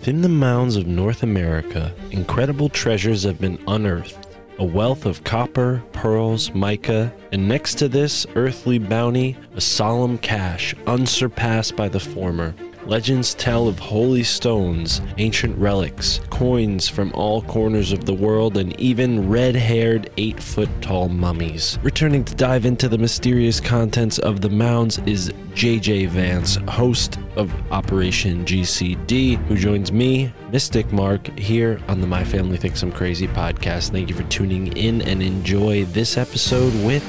Within the mounds of North America, incredible treasures have been unearthed. A wealth of copper, pearls, mica, and next to this earthly bounty, a solemn cache unsurpassed by the former. Legends tell of holy stones, ancient relics, coins from all corners of the world, and even red haired, eight foot tall mummies. Returning to dive into the mysterious contents of the mounds is JJ Vance, host of Operation GCD, who joins me, Mystic Mark, here on the My Family Thinks I'm Crazy podcast. Thank you for tuning in and enjoy this episode with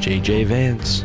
JJ Vance.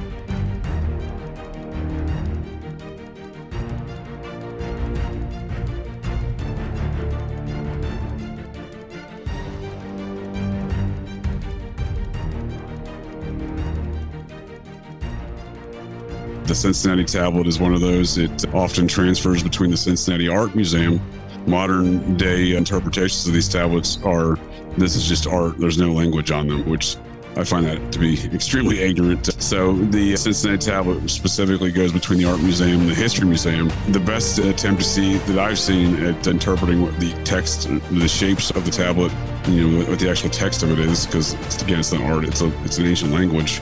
The Cincinnati tablet is one of those. It often transfers between the Cincinnati Art Museum. Modern day interpretations of these tablets are this is just art, there's no language on them, which I find that to be extremely ignorant. So, the Cincinnati tablet specifically goes between the Art Museum and the History Museum. The best attempt to see that I've seen at interpreting what the text, the shapes of the tablet, you know, what the actual text of it is, because again, it's not art, it's, a, it's an ancient language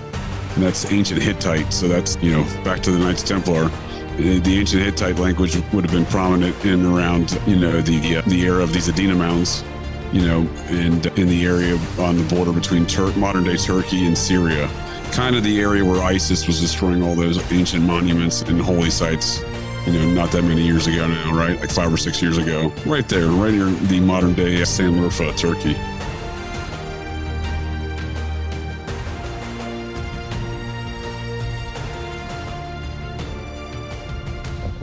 and that's ancient Hittite. So that's you know back to the Knights Templar. The ancient Hittite language would have been prominent in around you know the uh, the era of these Adena mounds, you know, and in the area on the border between Tur- modern day Turkey and Syria, kind of the area where ISIS was destroying all those ancient monuments and holy sites. You know, not that many years ago now, right? Like five or six years ago, right there, right near the modern day Sanliurfa, Turkey.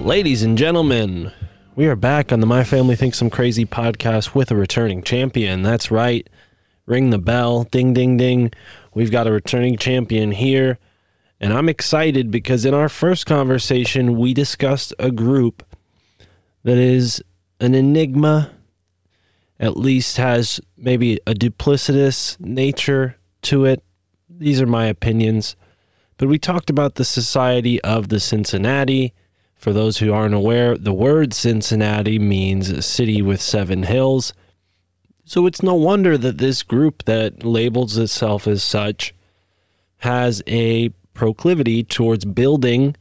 Ladies and gentlemen, we are back on the My Family Thinks I'm Crazy podcast with a returning champion. That's right. Ring the bell. Ding, ding, ding. We've got a returning champion here. And I'm excited because in our first conversation, we discussed a group that is an enigma, at least has maybe a duplicitous nature to it. These are my opinions. But we talked about the Society of the Cincinnati. For those who aren't aware, the word Cincinnati means city with seven hills. So it's no wonder that this group that labels itself as such has a proclivity towards building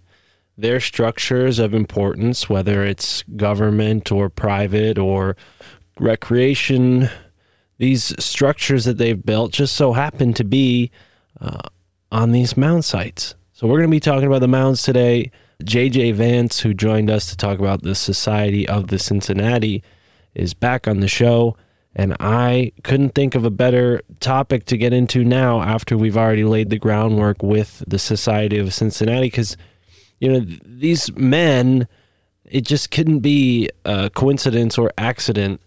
their structures of importance, whether it's government or private or recreation. These structures that they've built just so happen to be uh, on these mound sites. So we're going to be talking about the mounds today. JJ Vance, who joined us to talk about the Society of the Cincinnati, is back on the show. And I couldn't think of a better topic to get into now after we've already laid the groundwork with the Society of Cincinnati. Because, you know, these men, it just couldn't be a coincidence or accident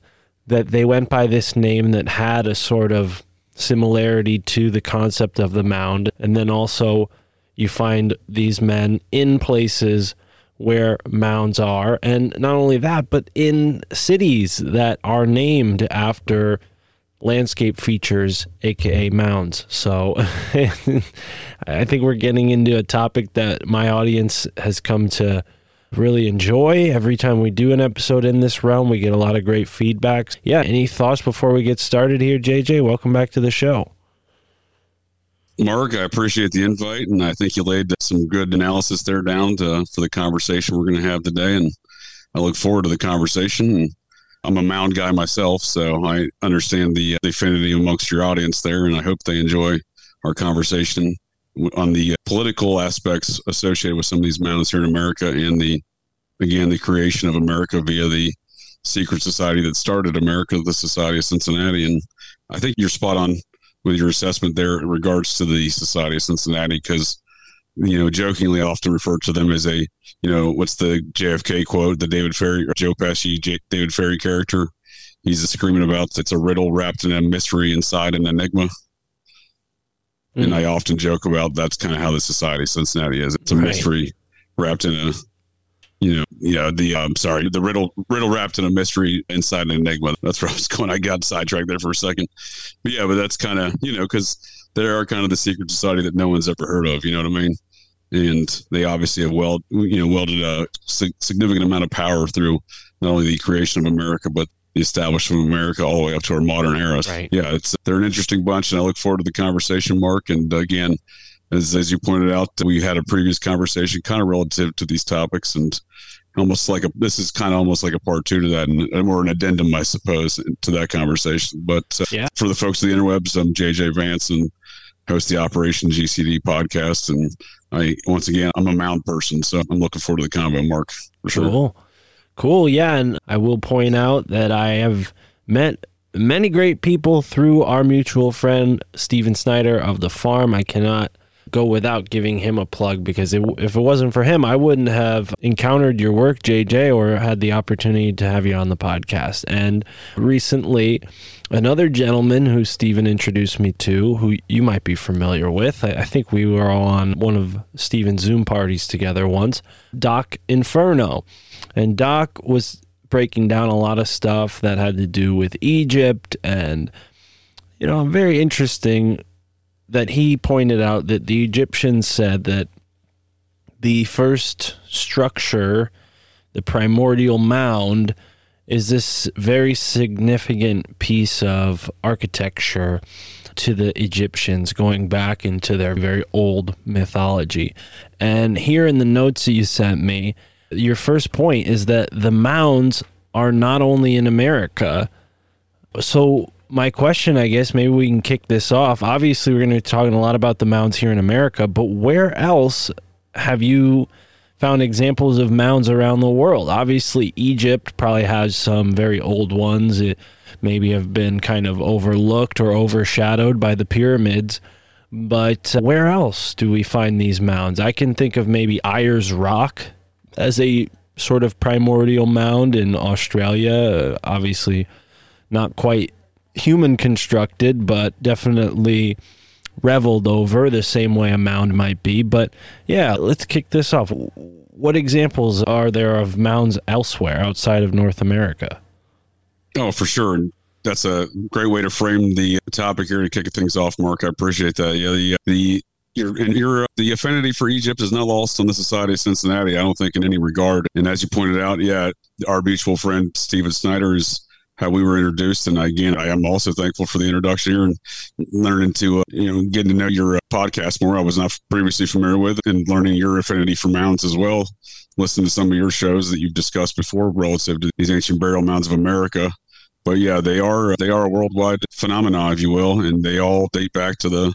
that they went by this name that had a sort of similarity to the concept of the mound. And then also, you find these men in places where mounds are. And not only that, but in cities that are named after landscape features, aka mounds. So I think we're getting into a topic that my audience has come to really enjoy. Every time we do an episode in this realm, we get a lot of great feedback. Yeah, any thoughts before we get started here, JJ? Welcome back to the show. Mark, I appreciate the invite, and I think you laid some good analysis there down to, for the conversation we're going to have today. And I look forward to the conversation. I'm a mound guy myself, so I understand the, uh, the affinity amongst your audience there, and I hope they enjoy our conversation on the uh, political aspects associated with some of these mounds here in America, and the again the creation of America via the secret society that started America, the Society of Cincinnati. And I think you're spot on with your assessment there in regards to the Society of Cincinnati, because you know, jokingly, I often refer to them as a, you know, what's the JFK quote, the David Ferrie or Joe Pesci, J- David Ferrie character? He's screaming about it's a riddle wrapped in a mystery inside an enigma. Mm. And I often joke about that's kind of how the Society of Cincinnati is. It's a right. mystery wrapped in a, you know, yeah, the um, sorry, the riddle riddle wrapped in a mystery inside an enigma. That's where I was going. I got sidetracked there for a second, but yeah, but that's kind of you know because they are kind of the secret society that no one's ever heard of. You know what I mean? and they obviously have weld, you know, welded a significant amount of power through not only the creation of America, but the establishment of America all the way up to our modern era. Right. Yeah, it's they're an interesting bunch, and I look forward to the conversation, Mark. And again, as as you pointed out, we had a previous conversation kind of relative to these topics, and almost like a this is kind of almost like a part two to that, and, more an addendum, I suppose, to that conversation. But uh, yeah. for the folks of the interwebs, I'm JJ Vance and host the Operation GCD podcast, and I once again I'm a mound person, so I'm looking forward to the combo, Mark, for sure. Cool. Cool, yeah, and I will point out that I have met many great people through our mutual friend Steven Snyder of the farm. I cannot go without giving him a plug because it, if it wasn't for him, I wouldn't have encountered your work, JJ, or had the opportunity to have you on the podcast. And recently, another gentleman who Stephen introduced me to, who you might be familiar with, I, I think we were all on one of Stephen's Zoom parties together once, Doc Inferno. And Doc was breaking down a lot of stuff that had to do with Egypt and you know, very interesting that he pointed out that the Egyptians said that the first structure, the primordial mound, is this very significant piece of architecture to the Egyptians going back into their very old mythology. And here in the notes that you sent me, your first point is that the mounds are not only in America. So my question, I guess, maybe we can kick this off. Obviously, we're going to be talking a lot about the mounds here in America, but where else have you found examples of mounds around the world? Obviously, Egypt probably has some very old ones. It maybe have been kind of overlooked or overshadowed by the pyramids. But where else do we find these mounds? I can think of maybe Ayers Rock as a sort of primordial mound in Australia. Obviously, not quite human constructed, but definitely reveled over the same way a mound might be. But yeah, let's kick this off. What examples are there of mounds elsewhere outside of North America? Oh, for sure. That's a great way to frame the topic here to kick things off, Mark. I appreciate that. Yeah, the uh, the your, and your uh, the affinity for Egypt is not lost on the Society of Cincinnati. I don't think in any regard. And as you pointed out, yeah, our mutual friend Steven Snyder is how we were introduced. And again, I am also thankful for the introduction here and learning to, uh, you know, getting to know your uh, podcast more. I was not previously familiar with and learning your affinity for mounds as well. Listening to some of your shows that you've discussed before relative to these ancient burial mounds of America. But yeah, they are they are a worldwide phenomenon, if you will, and they all date back to the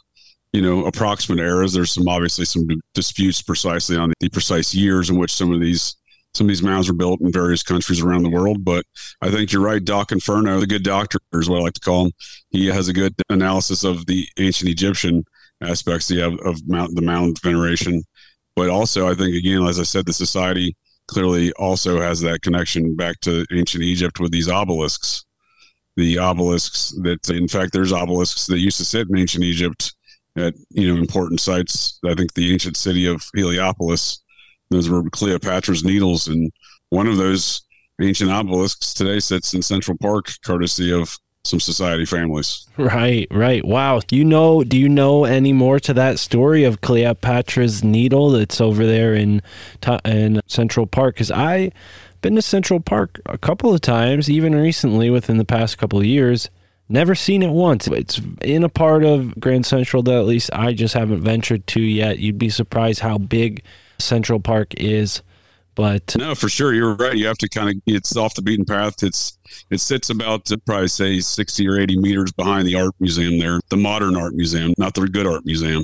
you know approximate eras. There's some obviously some disputes precisely on the precise years in which some of these some of these mounds were built in various countries around the world. But I think you're right. Doc Inferno, the good doctor is what I like to call him. He has a good analysis of the ancient Egyptian aspects of, of mount, the mound veneration. But also, I think, again, as I said, the society clearly also has that connection back to ancient Egypt with these obelisks. The obelisks that, in fact, there's obelisks that used to sit in ancient Egypt at, you know, important sites. I think the ancient city of Heliopolis those were Cleopatra's needles, and one of those ancient obelisks today sits in Central Park, courtesy of some society families. Right, right. Wow. Do you know do you know any more to that story of Cleopatra's needle that's over there in in Central Park cuz I been to Central Park a couple of times even recently within the past couple of years. Never seen it once. It's in a part of Grand Central that at least I just haven't ventured to yet. You'd be surprised how big Central Park is. But No, for sure, you're right. You have to kind of it's off the beaten path. It's it sits about uh, probably say sixty or eighty meters behind the art museum there, the modern art museum, not the good art museum,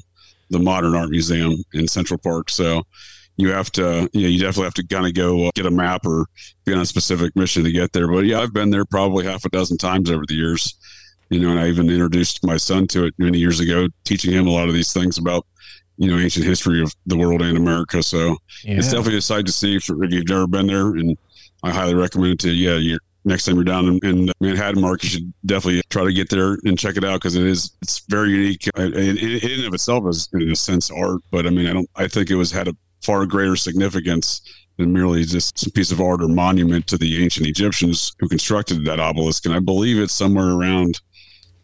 the modern art museum in Central Park. So you have to, you know, you definitely have to kind of go uh, get a map or be on a specific mission to get there. But yeah, I've been there probably half a dozen times over the years. You know, and I even introduced my son to it many years ago, teaching him a lot of these things about you know ancient history of the world and America. So yeah. it's definitely a sight to see if, you've never been there, and I highly recommend it to yeah. You're, next time you're down in, in Manhattan, Mark, you should definitely try to get there and check it out because it is it's very unique. In, in, in and of itself is in a sense art, but I mean I don't I think it was had a far greater significance than merely just a piece of art or monument to the ancient Egyptians who constructed that obelisk. And I believe it's somewhere around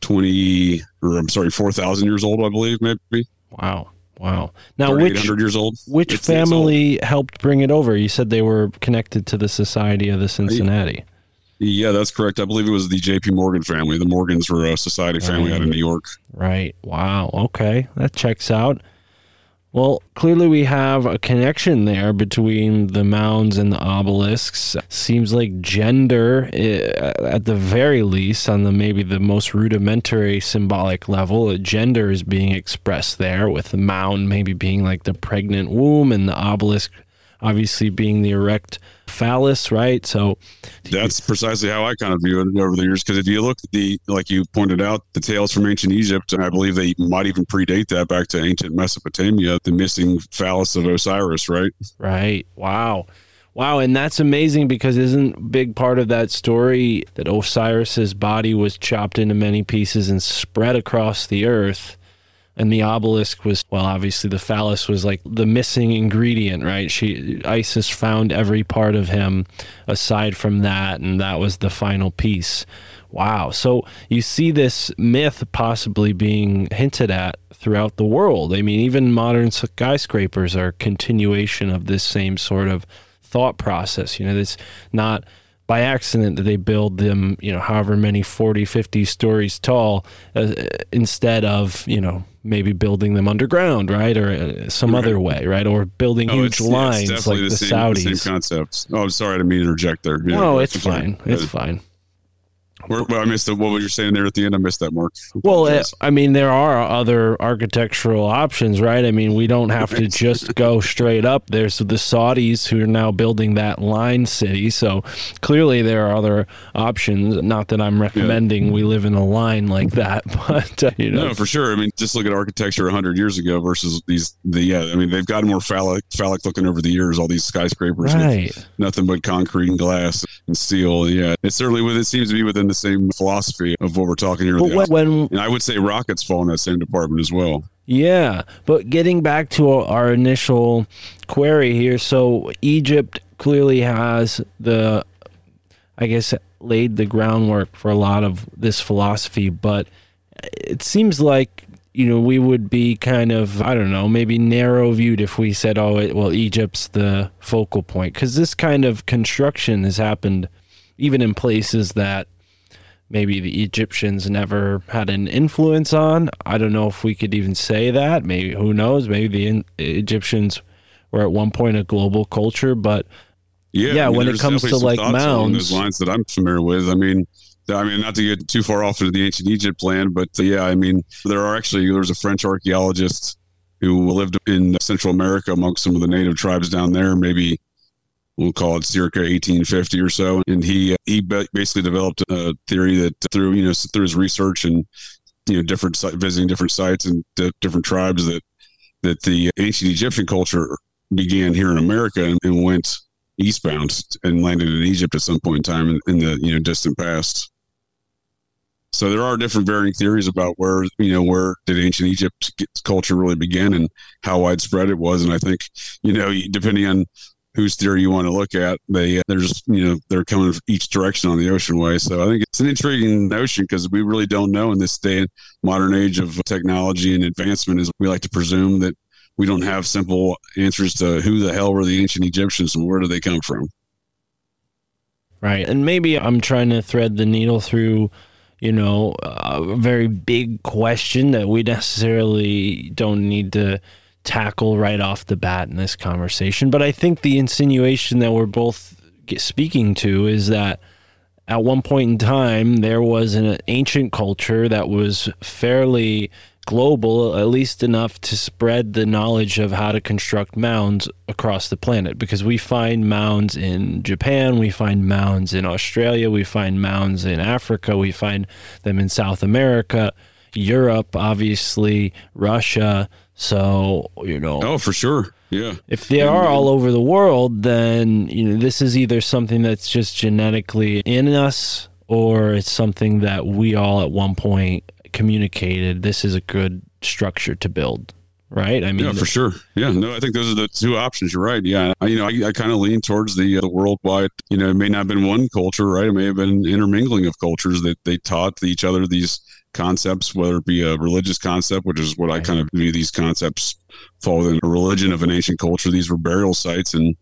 twenty or I'm sorry, four thousand years old. I believe maybe. Wow. Wow. Now, which 800 years old. which It's- it's old. family helped bring it over? You said they were connected to the Society of the Cincinnati. Yeah, that's correct. I believe it was the J.P. Morgan family. The Morgans were a society family out of New York. Right. Wow. Okay. That checks out. Well, clearly we have a connection there between the mounds and the obelisks. Seems like gender, eh, at the very least, on the maybe the most rudimentary symbolic level, gender is being expressed there, with the mound maybe being like the pregnant womb and the obelisk obviously being the erect phallus, right? So, That's precisely how I kind of view it over the years. Because if you look at the, like you pointed out, the tales from ancient Egypt, and I believe they might even predate that back to ancient Mesopotamia, the missing phallus of Osiris, right? Right. Wow. Wow, and that's amazing because isn't a big part of that story that Osiris's body was chopped into many pieces and spread across the earth and the obelisk was well obviously the phallus was like the missing ingredient, right? She Isis found every part of him aside from that and that was the final piece. Wow. So you see this myth possibly being hinted at throughout the world. I mean, even modern skyscrapers are a continuation of this same sort of thought process. You know, it's not by accident that they build them, you know, however many 40, 50 stories tall uh, instead of, you know, maybe building them underground, right? Or uh, some Right. other way, right? Or building Oh, huge it's- yeah, lines like definitely the, same, Saudis. The same concept. Oh, I'm sorry, I didn't mean to interject there. Yeah, no, it's sorry. fine. It's Uh, fine. Well, I missed the, what was you saying there at the end? I missed that, Mark. Well, I mean, there are other architectural options, right? I mean, we don't have to just go straight up. There's the Saudis who are now building that line city. So clearly, there are other options. Not that I'm recommending we live in a line like that, but uh, you know, No, for sure. I mean, just look at architecture 100 years ago versus these. The yeah, I mean, they've gotten more phallic, phallic looking over the years. All these skyscrapers, with right? nothing but concrete and glass and steel. Yeah, it's certainly with it seems to be within the same philosophy of what we're talking here. But when, when and I would say rockets fall in that same department as well. Yeah, but getting back to our initial query here, so Egypt clearly has the, I guess, laid the groundwork for a lot of this philosophy, but it seems like you know we would be kind of I don't know maybe narrow viewed if we said oh it, well Egypt's the focal point because this kind of construction has happened even in places that maybe the Egyptians never had an influence on. I don't know if we could even say that. Maybe who knows? Maybe the in- Egyptians were at one point a global culture, but Yeah, Yeah, I mean, when it comes to, like, mounds- those lines that I'm familiar with. I mean, I mean, not to get too far off into the ancient Egypt land, but uh, yeah, I mean, there are actually there's a French archaeologist who lived in Central America amongst some of the native tribes down there, maybe we'll call it circa 1850 or so, and he uh, he basically developed a theory that through you know through his research and you know different visiting different sites and di- different tribes that that the ancient Egyptian culture began here in America and, and went eastbound and landed in Egypt at some point in time in, in the you know distant past. So there are different varying theories about where you know where did ancient Egypt culture really begin and how widespread it was, and I think you know depending on whose theory you want to look at. They uh, they're just you know they're coming each direction on the ocean way. So I think it's an intriguing notion because we really don't know in this day and modern age of technology and advancement. Is we like to presume that we don't have simple answers to who the hell were the ancient Egyptians and where do they come from. Right. And maybe I'm trying to thread the needle through, you know, a very big question that we necessarily don't need to tackle right off the bat in this conversation. But I think the insinuation that we're both speaking to is that at one point in time, there was an ancient culture that was fairly global, at least enough to spread the knowledge of how to construct mounds across the planet. Because we find mounds in Japan, we find mounds in Australia, we find mounds in Africa, we find them in South America, Europe, obviously, Russia. So, you know, Oh, for sure. Yeah. if they are all over the world, then you know this is either something that's just genetically in us, or it's something that we all at one point communicated. This is a good structure to build, right? I mean, yeah, for sure. Yeah, no, I think those are the two options. You're right. Yeah, I, you know, I, I kind of lean towards the uh, the worldwide. You know, it may not have been one culture, right? It may have been intermingling of cultures that they taught each other these concepts, whether it be a religious concept, which is what I kind of view these concepts fall within a religion of an ancient culture. These were burial sites, and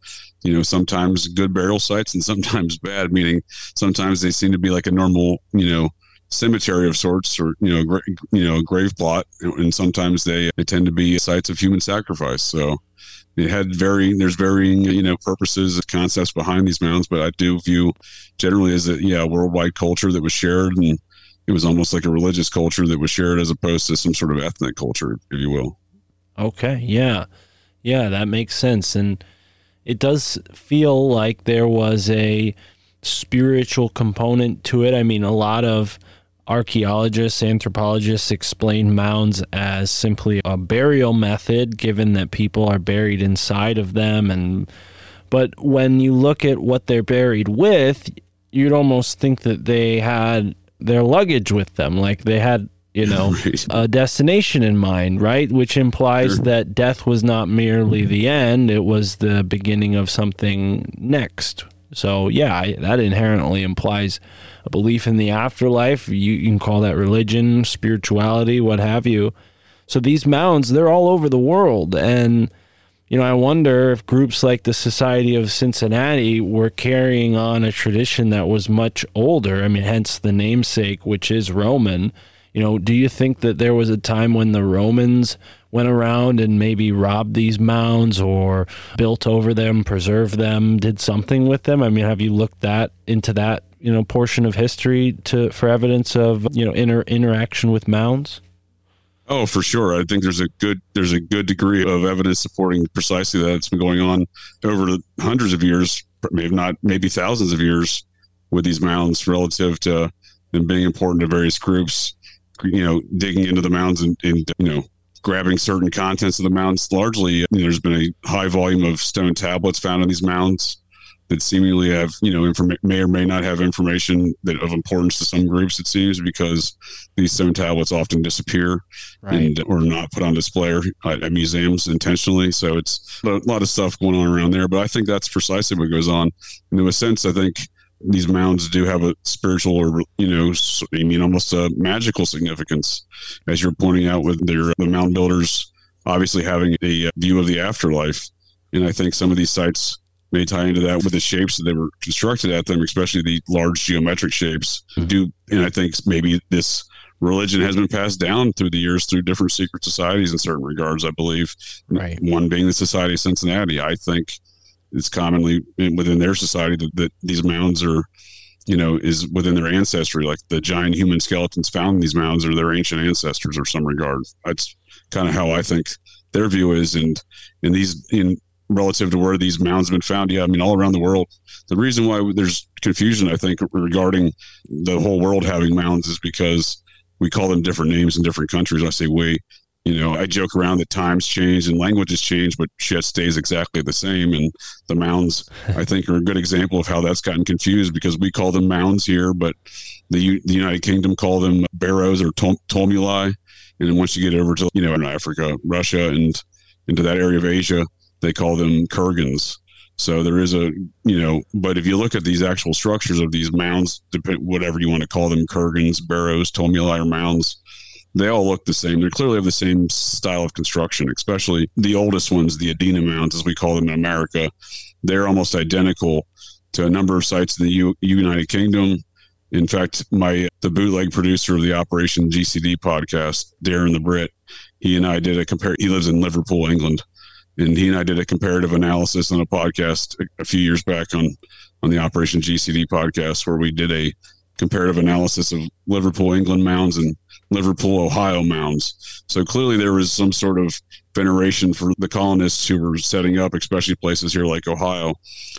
you know, sometimes good burial sites and sometimes bad. Meaning, sometimes they seem to be like a normal, you know, cemetery of sorts, or you know, gra- you know, a grave plot, and sometimes they, they tend to be sites of human sacrifice. So it had varying there's varying you know purposes and concepts behind these mounds but i do view generally as a yeah worldwide culture that was shared and it was almost like a religious culture that was shared as opposed to some sort of ethnic culture if you will Okay, yeah. Yeah, that makes sense. And it does feel like there was a spiritual component to it. I mean, a lot of archaeologists, anthropologists explain mounds as simply a burial method, given that people are buried inside of them. And but when you look at what they're buried with, you'd almost think that they had their luggage with them, like they had, you know, a destination in mind, right? Which implies Sure. that death was not merely the end, it was the beginning of something next. So, yeah, I, that inherently implies a belief in the afterlife. You, you can call that religion, spirituality, what have you. So, these mounds, they're all over the world. And, you know, I wonder if groups like the Society of Cincinnati were carrying on a tradition that was much older. I mean, hence the namesake, which is Roman. You know, do you think that there was a time when the Romans went around and maybe robbed these mounds or built over them, preserved them, did something with them? I mean, have you looked that into that, you know, portion of history to for evidence of, you know, inter- interaction with mounds? Oh, for sure. I think there's a good there's a good degree of evidence supporting precisely that. It's been going on over hundreds of years, maybe not maybe thousands of years, with these mounds relative to them being important to various groups. You know, digging into the mounds and, and you know grabbing certain contents of the mounds. Largely, you know, there's been a high volume of stone tablets found in these mounds that seemingly have you know informa- may or may not have information that of importance to some groups. It seems because these stone tablets often disappear and or not put on display or at, at museums intentionally. So it's a lot of stuff going on around there. But I think that's precisely what goes on. And in a sense, I think these mounds do have a spiritual or you know, i mean, almost a magical significance, as you're pointing out with their the mound builders obviously having a uh, view of the afterlife. And I think some of these sites may tie into that with the shapes that they were constructed at them, especially the large geometric shapes. Mhm. Do and I think maybe this religion has been passed down through the years through different secret societies in certain regards. I believe Right. one being the Society of Cincinnati. I think it's commonly within their society that, that these mounds are, you know, is within their ancestry. Like the giant human skeletons found in these mounds are their ancient ancestors or some regard. That's kind of how I think their view is. And in these, in relative to where these mounds have been found, yeah, I mean, all around the world. The reason why there's confusion, I think, regarding the whole world having mounds is because we call them different names in different countries. I say we, you know, I joke around that times change and languages change, but shit stays exactly the same. And the mounds, I think, are a good example of how that's gotten confused because we call them mounds here, but the, the United Kingdom call them barrows or tom- tumuli. And then once you get over to, you know, in Africa, Russia, and into that area of Asia, they call them kurgans. So there is a, you know, but if you look at these actual structures of these mounds, whatever you want to call them, kurgans, barrows, tumuli, or mounds, they all look the same. They clearly have the same style of construction, especially the oldest ones, the Adena mounds, as we call them in America. They're almost identical to a number of sites in the U- United Kingdom. In fact, my the bootleg producer of the Operation GCD podcast, Darren the Brit, he and I did a compare. He lives in Liverpool, England, and he and I did a comparative analysis on a podcast a, few years back on on the Operation GCD podcast, where we did a comparative analysis of Liverpool, England mounds and Liverpool, Ohio mounds. So clearly there was some sort of veneration for the colonists who were setting up, especially places here like Ohio,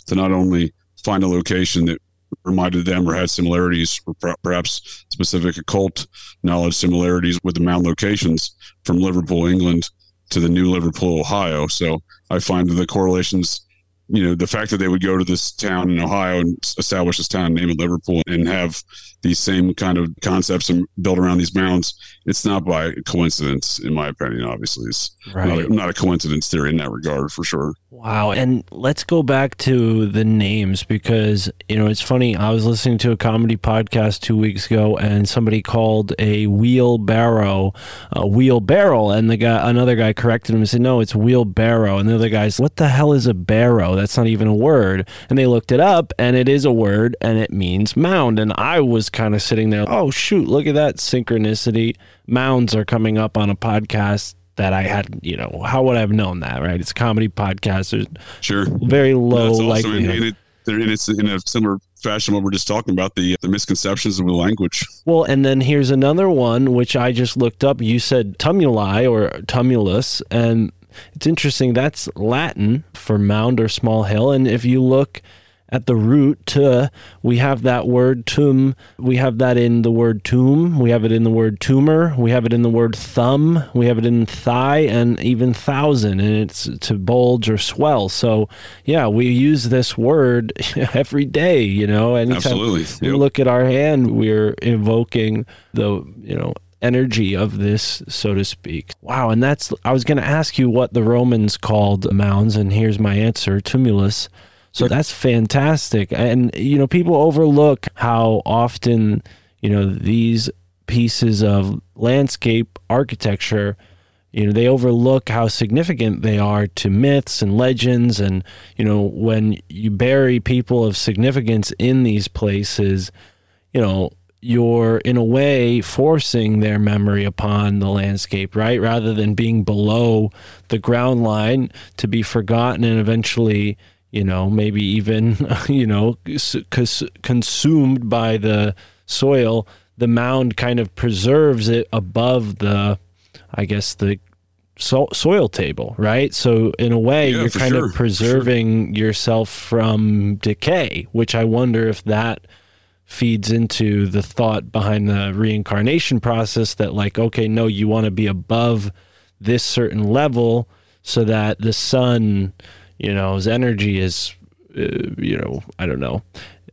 to not only find a location that reminded them or had similarities or per- perhaps specific occult knowledge similarities with the mound locations from Liverpool, England to the new Liverpool, Ohio. So I find the correlations you know the fact that they would go to this town in Ohio and establish this town named Liverpool and have these same kind of concepts and build around these mounds, it's not by coincidence, in my opinion. Obviously, it's not, a, not a coincidence theory in that regard for sure. Wow. And let's go back to the names because, you know, it's funny. I was listening to a comedy podcast two weeks ago and somebody called a wheelbarrow a wheelbarrow. And the guy, another guy corrected him and said, no, it's wheelbarrow. And the other guy's, what the hell is a barrow? That's not even a word. And they looked it up and it is a word and it means mound. And I was kind of sitting there, oh, shoot, look at that synchronicity. Mounds are coming up on a podcast that I had, you know, how would I have known that, right? It's a comedy podcast. There's Sure. very low awesome. likelihood. There- and it's in a similar fashion what we're just talking about the the misconceptions of the language. Well, and then here's another one which I just looked up. You said tumuli or tumulus, and it's interesting. That's Latin for mound or small hill. And if you look at the root to, we have that word tum. We have that in the word tomb. We have it in the word tumor. We have it in the word thumb. We have it in thigh and even thousand, and it's to bulge or swell. So, yeah, we use this word every day. You know, anytime Absolutely. we Yep. look at our hand, we're invoking the, you know, energy of this, so to speak. Wow. And that's, I was going to ask you what the Romans called mounds, and here's my answer tumulus. So that's fantastic. And, you know, people overlook how often, you know, these pieces of landscape architecture you know they overlook how significant they are to myths and legends and you know when you bury people of significance in these places you know you're in a way forcing their memory upon the landscape right rather than being below the ground line to be forgotten and eventually you know maybe even you know cons- consumed by the soil the mound kind of preserves it above the I guess the so- soil table, right? So in a way, Yeah, you're kind sure, of preserving yourself from decay, which I wonder if that feeds into the thought behind the reincarnation process that like okay no you want to be above this certain level so that the sun you know his energy is uh, you know i don't know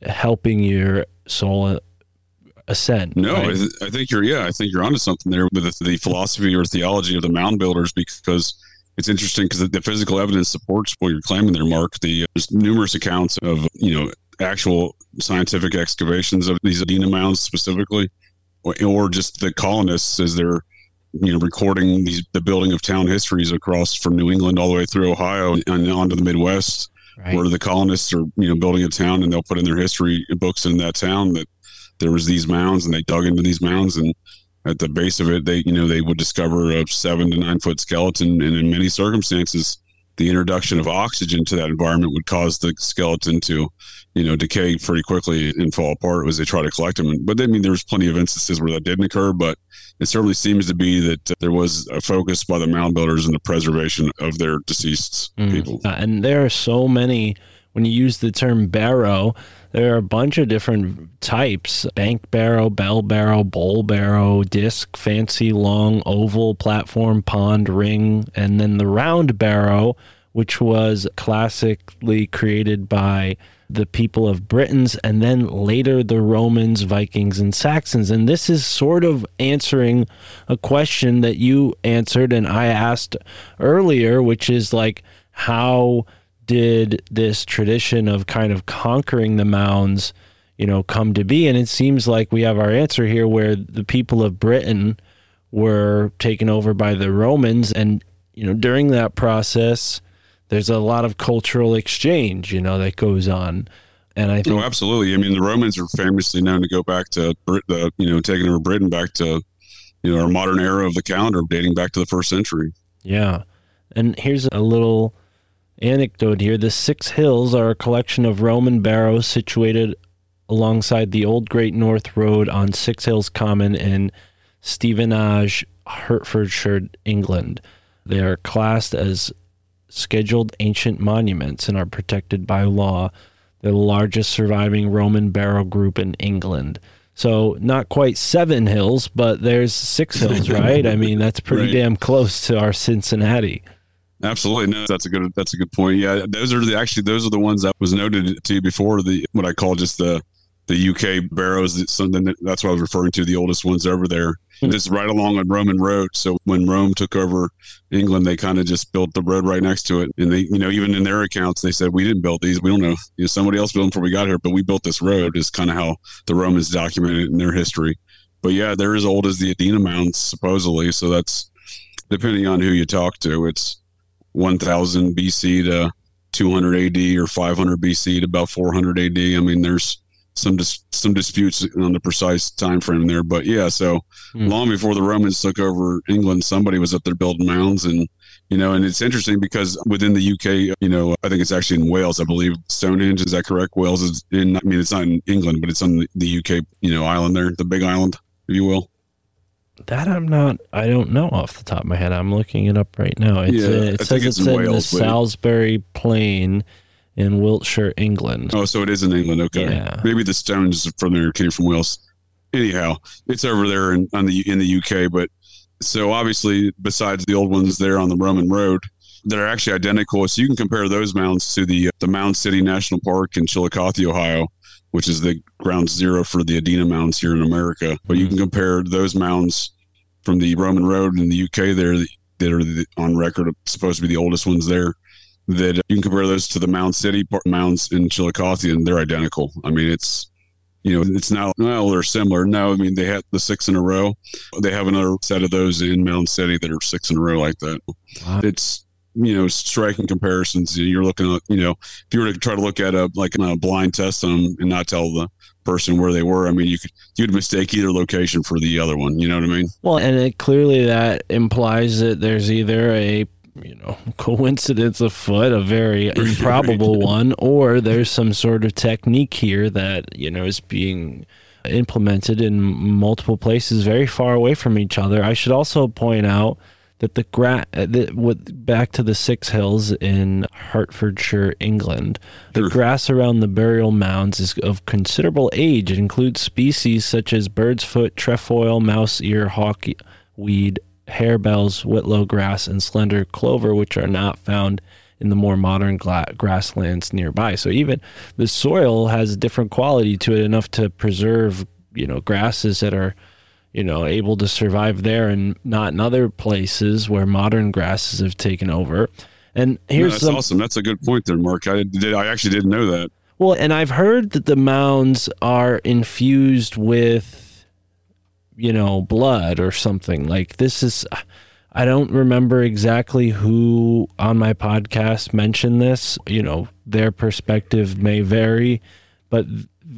helping your soul ascend No, right? I, th- I think you're. Yeah, I think you're onto something there with the, the philosophy or theology of the mound builders because it's interesting because the, physical evidence supports what you're claiming there, Mark. The there's numerous accounts of you know actual scientific excavations of these Adena mounds specifically, or, or just the colonists as they're you know recording these the building of town histories across from New England all the way through Ohio and onto the Midwest right. where the colonists are you know building a town and they'll put in their history books in that town that there was these mounds and they dug into these mounds and at the base of it they you know they would discover a seven to nine foot skeleton and in many circumstances the introduction of oxygen to that environment would cause the skeleton to you know decay pretty quickly and fall apart as they try to collect them but i mean there was plenty of instances where that didn't occur but it certainly seems to be that there was a focus by the mound builders in the preservation of their deceased Mm. people Uh, and there are so many when you use the term barrow there are a bunch of different types bank barrow bell barrow bowl barrow disc fancy long oval platform pond ring and then the round barrow which was classically created by the people of Britons and then later the Romans, Vikings, and Saxons. And this is sort of answering a question that you answered and I asked earlier, which is like, how did this tradition of kind of conquering the mounds, you know, come to be? And it seems like we have our answer here where the people of Britain were taken over by the Romans. And, you know, during that process, there's a lot of cultural exchange, you know, that goes on. And I think, Oh, absolutely. I mean, the Romans are famously known to go back to the you know, taking over Britain back to, you know, our modern era of the calendar, dating back to the first century. yeah. And here's a little anecdote here. The Six Hills are a collection of Roman barrows situated alongside the old Great North Road on Six Hills Common in Stevenage, Hertfordshire, England. They are classed as scheduled ancient monuments and are protected by law. They're the largest surviving Roman barrow group in England. So not quite seven hills, but there's six hills, right? I mean, that's pretty Right. damn close to our Cincinnati. Absolutely, no, that's a good that's a good point. Yeah, those are the actually those are the ones that was noted to you before the what I call just the the UK barrows. Something that, that's what I was referring to. The oldest ones over there. Hmm. This is right along a Roman road. So when Rome took over England, they kind of just built the road right next to it. And they, you know, even in their accounts, they said we didn't build these. We don't know. You know somebody else built them before we got here, but we built this road. Is kind of how the Romans documented in their history. But yeah, they're as old as the Adena mounds supposedly. So that's depending on who you talk to. It's 1000 BC to 200 AD or 500 BC to about 400 AD. I mean, there's some dis- some disputes on the precise time frame there, but yeah. So Hmm. long before the Romans took over England, somebody was up there building mounds, and you know, and it's interesting because within the UK, you know, I think it's actually in Wales, I believe Stonehenge. Is that correct? Wales is in. I mean, it's not in England, but it's on the UK, you know, island there, the Big Island, if you will. That I'm not. I don't know off the top of my head. I'm looking it up right now. It's, Yeah, uh, it think says it's it's in Wales, the Salisbury Plain in Wiltshire, England. Oh, so it is in England. Okay, Yeah. maybe the stones from there came from Wales. Anyhow, it's over there in on the in the UK. But so obviously, besides the old ones there on the Roman road, that are actually identical. So you can compare those mounds to the the Mound City National Park in Chillicothe, Ohio, which is the ground zero for the Adena mounds here in America. But you can mm-hmm. compare those mounds from the Roman road in the UK there that are the, on record supposed to be the oldest ones there that you can compare those to the Mound City mounds in Chillicothe, and they're identical. I mean, it's you know, it's now well, they're similar. No, I mean they had the six in a row. They have another set of those in Mound City that are six in a row like that. Wow. It's you know striking comparisons. You're looking at you know if you were to try to look at a like a blind test them and not tell the person where they were. I mean, you could you'd mistake either location for the other one. You know what I mean? Well, and it clearly that implies that there's either a you know coincidence afoot, a very improbable one, or there's some sort of technique here that you know is being implemented in multiple places very far away from each other. I should also point out that the gra- uh, the, with, back to the Six Hills in Hertfordshire, England, the grass around the burial mounds is of considerable age. It includes species such as bird's foot, trefoil, mouse ear, hawk weed, harebells, whitlow grass, and slender clover, which are not found in the more modern gla- grasslands nearby. So even the soil has a different quality to it, enough to preserve, you know, grasses that are, you know, able to survive there and not in other places where modern grasses have taken over. And No, here's that's some, awesome. That's a good point there, Mark. I did. I actually didn't know that. well, and I've heard that the mounds are infused with, you know, blood or something. Like this is, I don't remember exactly who on my podcast mentioned this. You know, their perspective may vary, but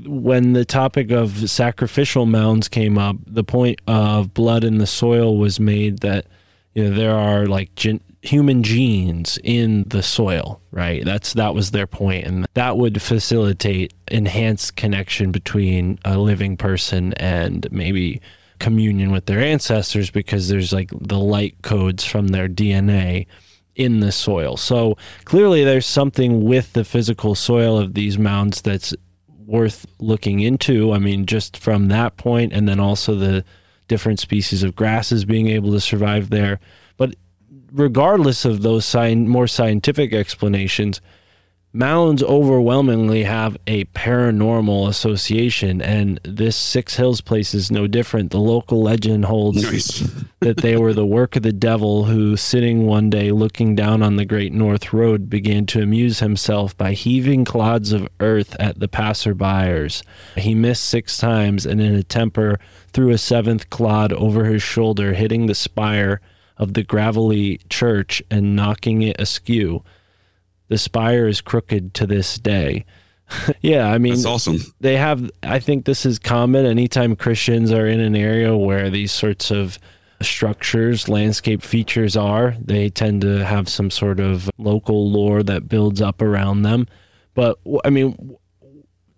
when the topic of sacrificial mounds came up, the point of blood in the soil was made that you know there are like gen- human genes in the soil right that's that was their point and that would facilitate enhanced connection between a living person and maybe communion with their ancestors because there's like the light codes from their DNA in the soil. So clearly there's something with the physical soil of these mounds that's worth looking into. I mean, just from that point, and then also the different species of grasses being able to survive there. But regardless of those sci- more scientific explanations, mounds overwhelmingly have a paranormal association, and this Six Hills place is no different. The local legend holds Nice. that they were the work of the devil who, sitting one day looking down on the Great North Road, began to amuse himself by heaving clods of earth at the passerbyers. He missed six times and, in a temper, threw a seventh clod over his shoulder, hitting the spire of the Graveley church and knocking it askew. The spire is crooked to this day. yeah, I mean, That's awesome. they have i think this is common anytime christians are in an area where these sorts of structures landscape features are they tend to have some sort of local lore that builds up around them but I mean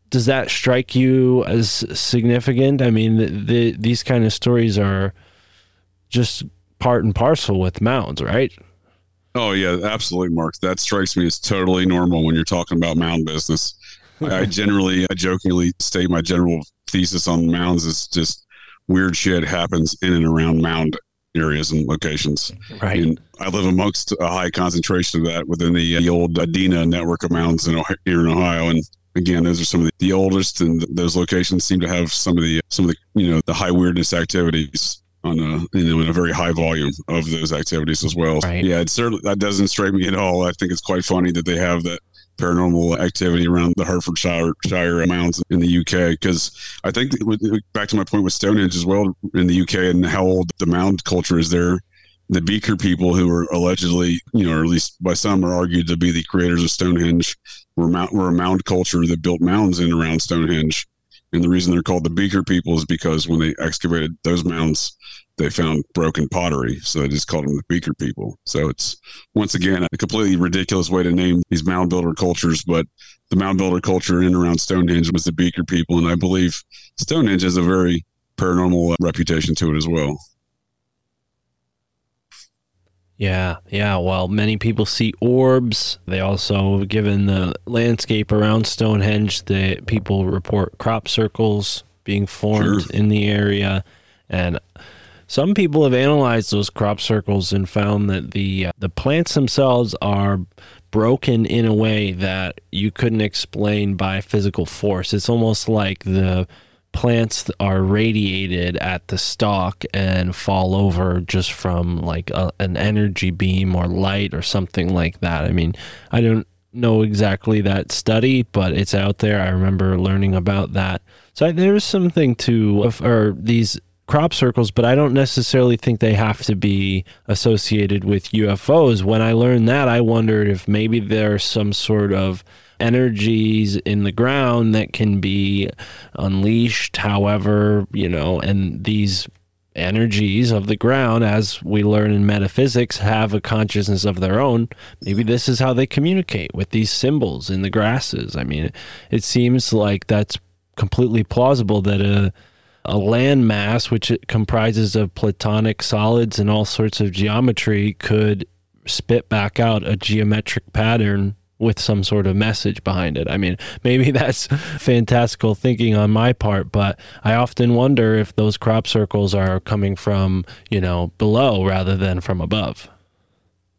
does that strike you as significant i mean the, the, these kind of stories are just part and parcel with mounds right Oh yeah, absolutely, Mark. That strikes me as totally normal when you're talking about mound business. I generally, I jokingly state my general thesis on mounds is just weird shit happens in and around mound areas and locations. right And I live amongst a high concentration of that within the, uh, the old Adena network of mounds in Ohio, here in Ohio. And again, those are some of the, the oldest, and those locations seem to have some of the some of the you know the high weirdness activities on a you know in a very high volume of those activities as well. Right. Yeah, it certainly that doesn't strike me at all. I think it's quite funny that they have that paranormal activity around the Hertfordshire Shire mounds in the UK because I think with- back to my point with Stonehenge as well in the UK and how old the mound culture is there the Beaker people, who were allegedly, you know, or at least by some are argued to be the creators of Stonehenge, were, mount, were a mound culture that built mounds in around Stonehenge. And the reason they're called the Beaker people is because when they excavated those mounds, they found broken pottery. So they just called them the Beaker people. So it's, once again, a completely ridiculous way to name these mound builder cultures. But the mound builder culture in and around Stonehenge was the Beaker people. And I believe Stonehenge has a very paranormal uh, reputation to it as well. Yeah, yeah. Well, many people see orbs. They also, given the landscape around Stonehenge, the people report crop circles being formed Sure. in the area, and some people have analyzed those crop circles and found that the uh, the plants themselves are broken in a way that you couldn't explain by physical force. It's almost like the plants are radiated at the stalk and fall over just from like a, an energy beam or light or something like that. I mean, I don't know exactly that study, but it's out there. I remember learning about that. So I, there's something to or these crop circles, but I don't necessarily think they have to be associated with UFOs. When I learned that, I wondered if maybe there's some sort of energies in the ground that can be unleashed however you know and these energies of the ground as we learn in metaphysics have a consciousness of their own. Maybe this is how they communicate with these symbols in the grasses. I mean it seems like that's completely plausible that a a land mass which it comprises of platonic solids and all sorts of geometry could spit back out a geometric pattern with some sort of message behind it. I mean, maybe that's fantastical thinking on my part, but I often wonder if those crop circles are coming from, you know, below rather than from above.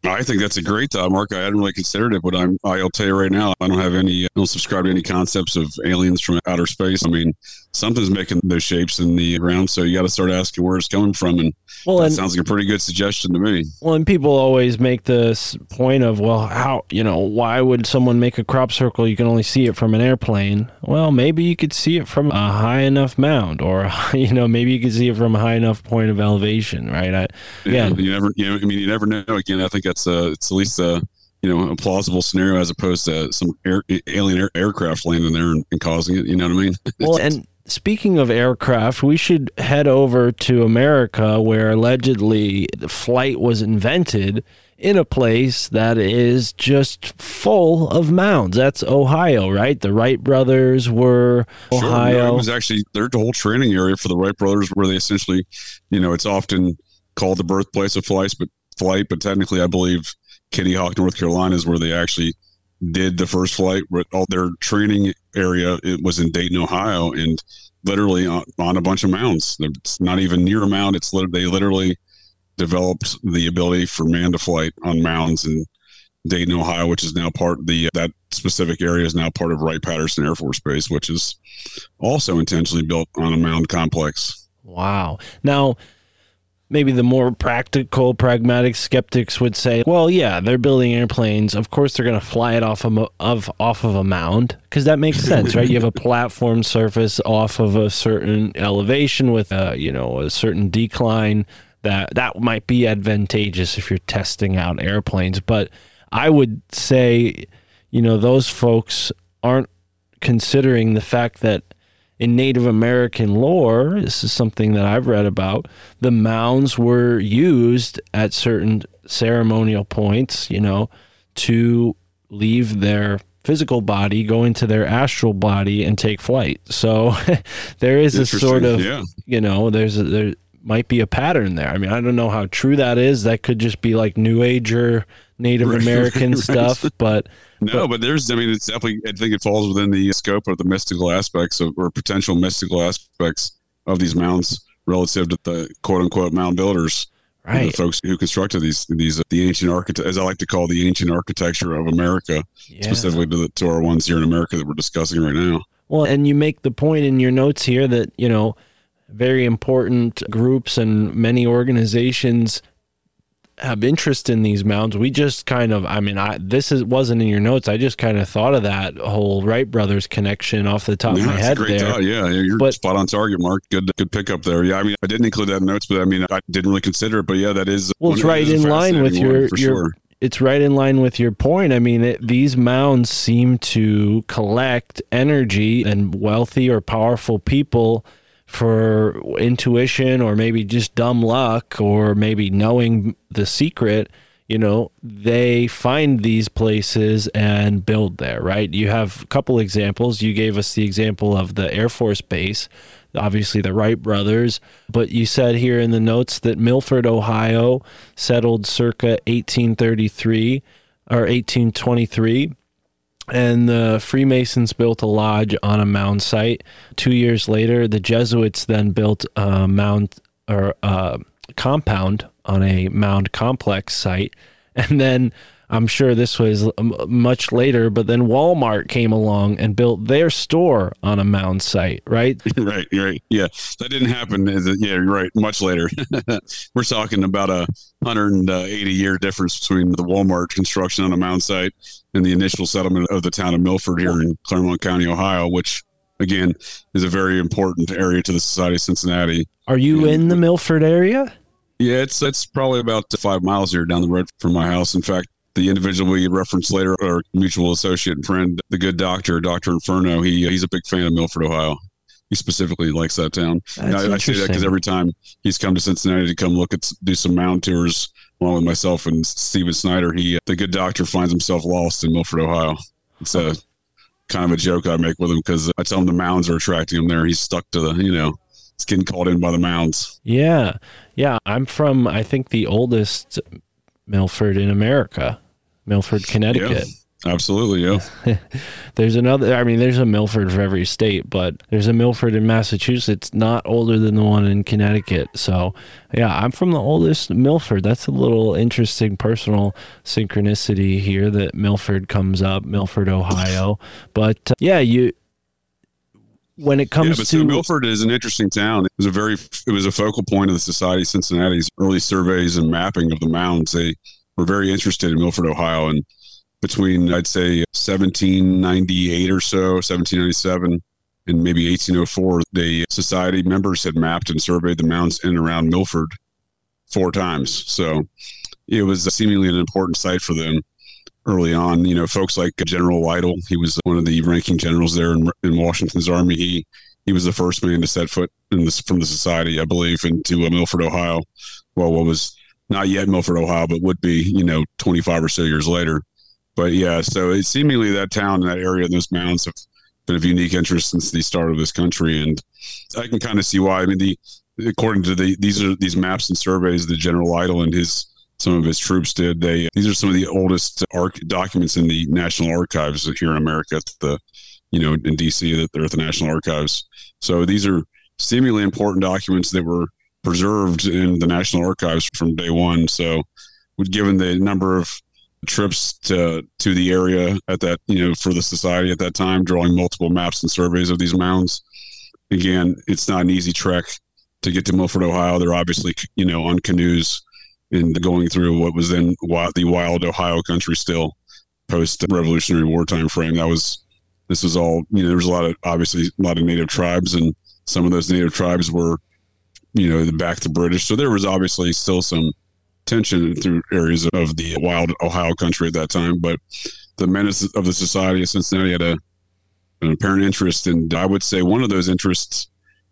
I think that's a great thought, Mark. I hadn't really considered it, but I'm, I'll tell you right now, I don't have any, I don't subscribe to any concepts of aliens from outer space. I mean, something's making those shapes in the ground, so you got to start asking where it's coming from. And Well, that and sounds like a pretty good suggestion to me. Well, and people always make this point of, well, how, you know, why would someone make a crop circle? You can only see it from an airplane. Well, maybe you could see it from a high enough mound, or, you know, maybe you could see it from a high enough point of elevation, right? I, Yeah, you never, you know, I mean, you never know. Again, I think that's uh it's at least a, you know, a plausible scenario as opposed to some air, alien air, aircraft landing there and, and causing it. You know what I mean? well, and speaking of aircraft, we should head over to America where allegedly the flight was invented in a place that is just full of mounds. That's Ohio, right? The Wright brothers were Sure, no, Ohio. it was actually their whole training area for the Wright brothers, where they essentially, you know, it's often called the birthplace of flights, but flight, but technically, I believe Kitty Hawk, North Carolina, is where they actually did the first flight. Where all their training area it was in Dayton, Ohio, and literally on, on a bunch of mounds. It's not even near a mound. It's they literally developed the ability for man to flight on mounds in Dayton, Ohio, which is now part of the that specific area is now part of Wright Patterson Air Force Base, which is also intentionally built on a mound complex. Wow. Now, maybe the more practical, pragmatic skeptics would say, well, yeah, they're building airplanes. Of course, they're going to fly it off a of off of a mound because that makes sense, right? You have a platform surface off of a certain elevation with a you know a certain decline. That that might be advantageous if you're testing out airplanes, but I would say, you know, those folks aren't considering the fact that in Native American lore, this is something that I've read about, the mounds were used at certain ceremonial points, you know, to leave their physical body, go into their astral body and take flight. So there is a sort of, yeah. you know, there's a, there might be a pattern there. I mean, I don't know how true that is. That could just be like New Ager Native Right, American right. stuff, but No, but there's, I mean, it's definitely, I think it falls within the scope of the mystical aspects of, or potential mystical aspects of these mounds relative to the quote unquote mound builders, the folks who constructed these, these, the ancient architect, as I like to call the ancient architecture of America, Yeah. specifically to, the, to our ones here in America that we're discussing right now. Well, and you make the point in your notes here that, you know, very important groups and many organizations have interest in these mounds. We just kind of, I mean, I this is wasn't in your notes. I just kind of thought of that whole Wright brothers connection off the top Yeah, of my head great there. thought. Yeah, you're But- spot on target, Mark. Good, good pickup there. Yeah, I mean, I didn't include that in notes, but I mean, I didn't really consider it. But yeah, that is Well, it's right it is a in line with one, your- your- sure. It's right in line with your point. I mean, it, these mounds seem to collect energy and wealthy or powerful people for intuition or maybe just dumb luck or maybe knowing the secret. You know, they find these places and build there, right? You have a couple examples. You gave us the example of the Air Force Base, obviously the Wright brothers, but you said here in the notes that Milford, Ohio, settled circa 1833 or 1823. And the Freemasons built a lodge on a mound site. Two years later, the Jesuits then built a mound or a compound on a mound complex site. And then I'm sure this was um, much later, but then Walmart came along and built their store on a mound site, right? right, right. Yeah, that didn't happen. Yeah, you're right. Much later, we're talking about a 180 year difference between the Walmart construction on a mound site and the initial settlement of the town of Milford here in Clermont County, Ohio, which again is a very important area to the Society of Cincinnati. Are you in the Milford area? Yeah, it's it's probably about five miles here down the road from my house. In fact, the individual we referenced later, our mutual associate and friend, the good doctor, Doctor Inferno, he uh, he's a big fan of Milford, Ohio. He specifically likes that town. I, I say that because every time he's come to Cincinnati to come look at do some mound tours, along with myself and Steven Snyder, he uh, the good doctor finds himself lost in Milford, Ohio. It's a kind of a joke I make with him because I tell him the mounds are attracting him there. He's stuck to the you know, it's getting called in by the mounds. Yeah. Yeah. I'm from, I think, the oldest Milford in America, Milford, Connecticut. Absolutely, yeah. There's another, I mean, there's a Milford for every state, but there's a Milford in Massachusetts, not older than the one in Connecticut. So, yeah, I'm from the oldest Milford. That's a little interesting personal synchronicity here that Milford comes up, Milford, Ohio. But uh, yeah, you, when it comes yeah, but to so Milford is an interesting town. It was a very, it was a focal point of the Society of Cincinnati's early surveys and mapping of the mounds. They were very interested in Milford, Ohio, and between I'd say 1798 or so, 1797, and maybe 1804, the society members had mapped and surveyed the mounds in and around Milford four times. So it was seemingly an important site for them early on. You know, folks like General Lytle, he was one of the ranking generals there in, in Washington's army. He he was the first man to set foot in this from the society, I believe, into uh, Milford, Ohio. Well, what was not yet Milford, Ohio, but would be, you know, 25 or so years later. But yeah, so it's seemingly that town, and that area, and those mounds have been of unique interest since the start of this country, and I can kind of see why. I mean, the according to the these are these maps and surveys that General Lytle and his some of his troops did. They these are some of the oldest arch documents in the National Archives here in America. The you know in D.C. that they're at the National Archives. So these are seemingly important documents that were preserved in the National Archives from day one. So, given the number of trips to to the area at that you know for the society at that time, drawing multiple maps and surveys of these mounds. Again, it's not an easy trek to get to Milford, Ohio. They're obviously you know on canoes and going through what was then the wild Ohio country still post Revolutionary War time frame. That was this was all you know. There was a lot of obviously a lot of native tribes, and some of those native tribes were you know back to British. So there was obviously still some tension through areas of the wild Ohio country at that time. But the menace of the Society of Cincinnati had a an apparent interest, and I would say one of those interests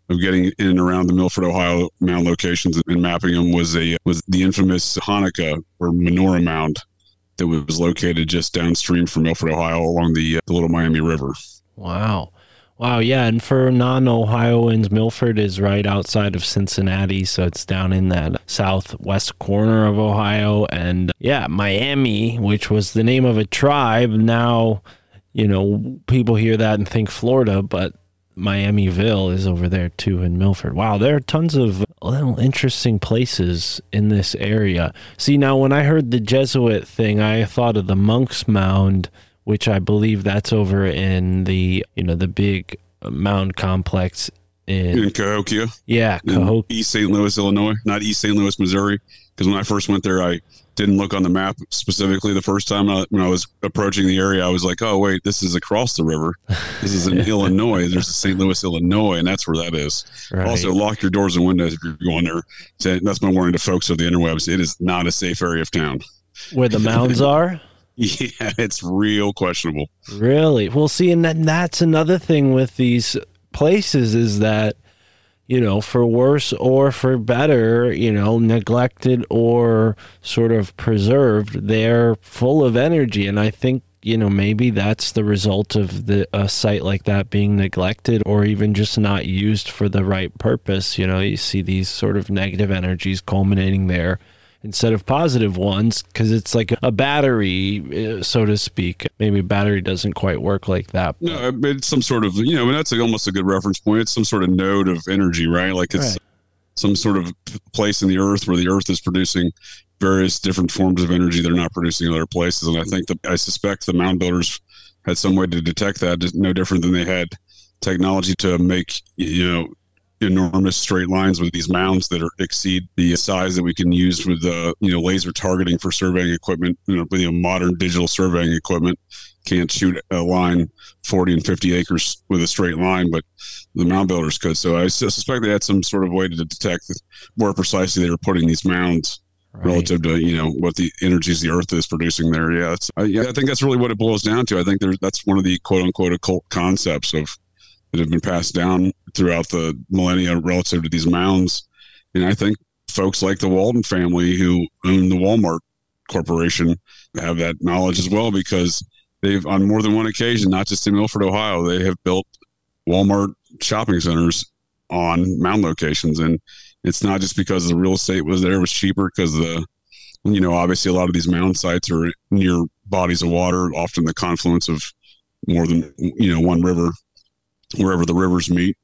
of getting in and around the Milford, Ohio mound locations and mapping them was a was the infamous Hanukkah or menorah mound that was located just downstream from Milford, Ohio, along the, the Little Miami River. Wow. Wow, yeah, and for non-Ohioans, Milford is right outside of Cincinnati, so it's down in that southwest corner of Ohio. And yeah, Miami, which was the name of a tribe, now you know people hear that and think Florida, but Miamiville is over there too in Milford. Wow, there are tons of little interesting places in this area. See, now when I heard the Jesuit thing, I thought of the Monk's Mound, which I believe that's over in the you know the big mound complex in In Cahokia, yeah Cahokia. East St. Louis, Illinois, not East St. Louis, Missouri. Because when I first went there, I didn't look on the map specifically the first time I, when I was approaching the area. I was like, oh, wait, this is across the river. This is in Illinois. There's a St. Louis, Illinois, and that's where that is. Right. Also, lock your doors and windows if you're going there. That's my warning to folks of the interwebs. It is not a safe area of town. where the mounds are. Yeah, it's real questionable. Really? Well, see, and that's another thing with these places is that, you know, for worse or for better, you know, neglected or sort of preserved, they're full of energy. And I think, you know, maybe that's the result of the a site like that being neglected or even just not used for the right purpose. You know, you see these sort of negative energies culminating there instead of positive ones because it's like a battery, uh, so to speak. Maybe battery doesn't quite work like that. No, it's some sort of you know, and that's almost a good reference point. It's some sort of node of energy, right? Like it's Right. some sort of place in the earth where the earth is producing various different forms of energy they're not producing in other places. And I think that I suspect the mound builders had some way to detect that, no different than they had technology to make you know enormous straight lines with these mounds that are exceed the size that we can use with uh, you know laser targeting for surveying equipment. You know, with you know, modern digital surveying equipment, can't shoot a line 40 and 50 acres with a straight line, but the mound builders could. So I suspect they had some sort of way to detect more precisely they were putting these mounds Right. relative to you know what the energies the earth is producing there. Yeah, it's, I, yeah, I think that's really what it boils down to. I think there's that's one of the quote unquote occult concepts of that have been passed down throughout the millennia relative to these mounds. And I think folks like the Walton family who own the Walmart Corporation have that knowledge as well because they've on more than one occasion, not just in Milford, Ohio, they have built Walmart shopping centers on mound locations. And it's not just because the real estate was there, was cheaper because the you know, obviously a lot of these mound sites are near bodies of water, often the confluence of more than you know one river, wherever the rivers meet.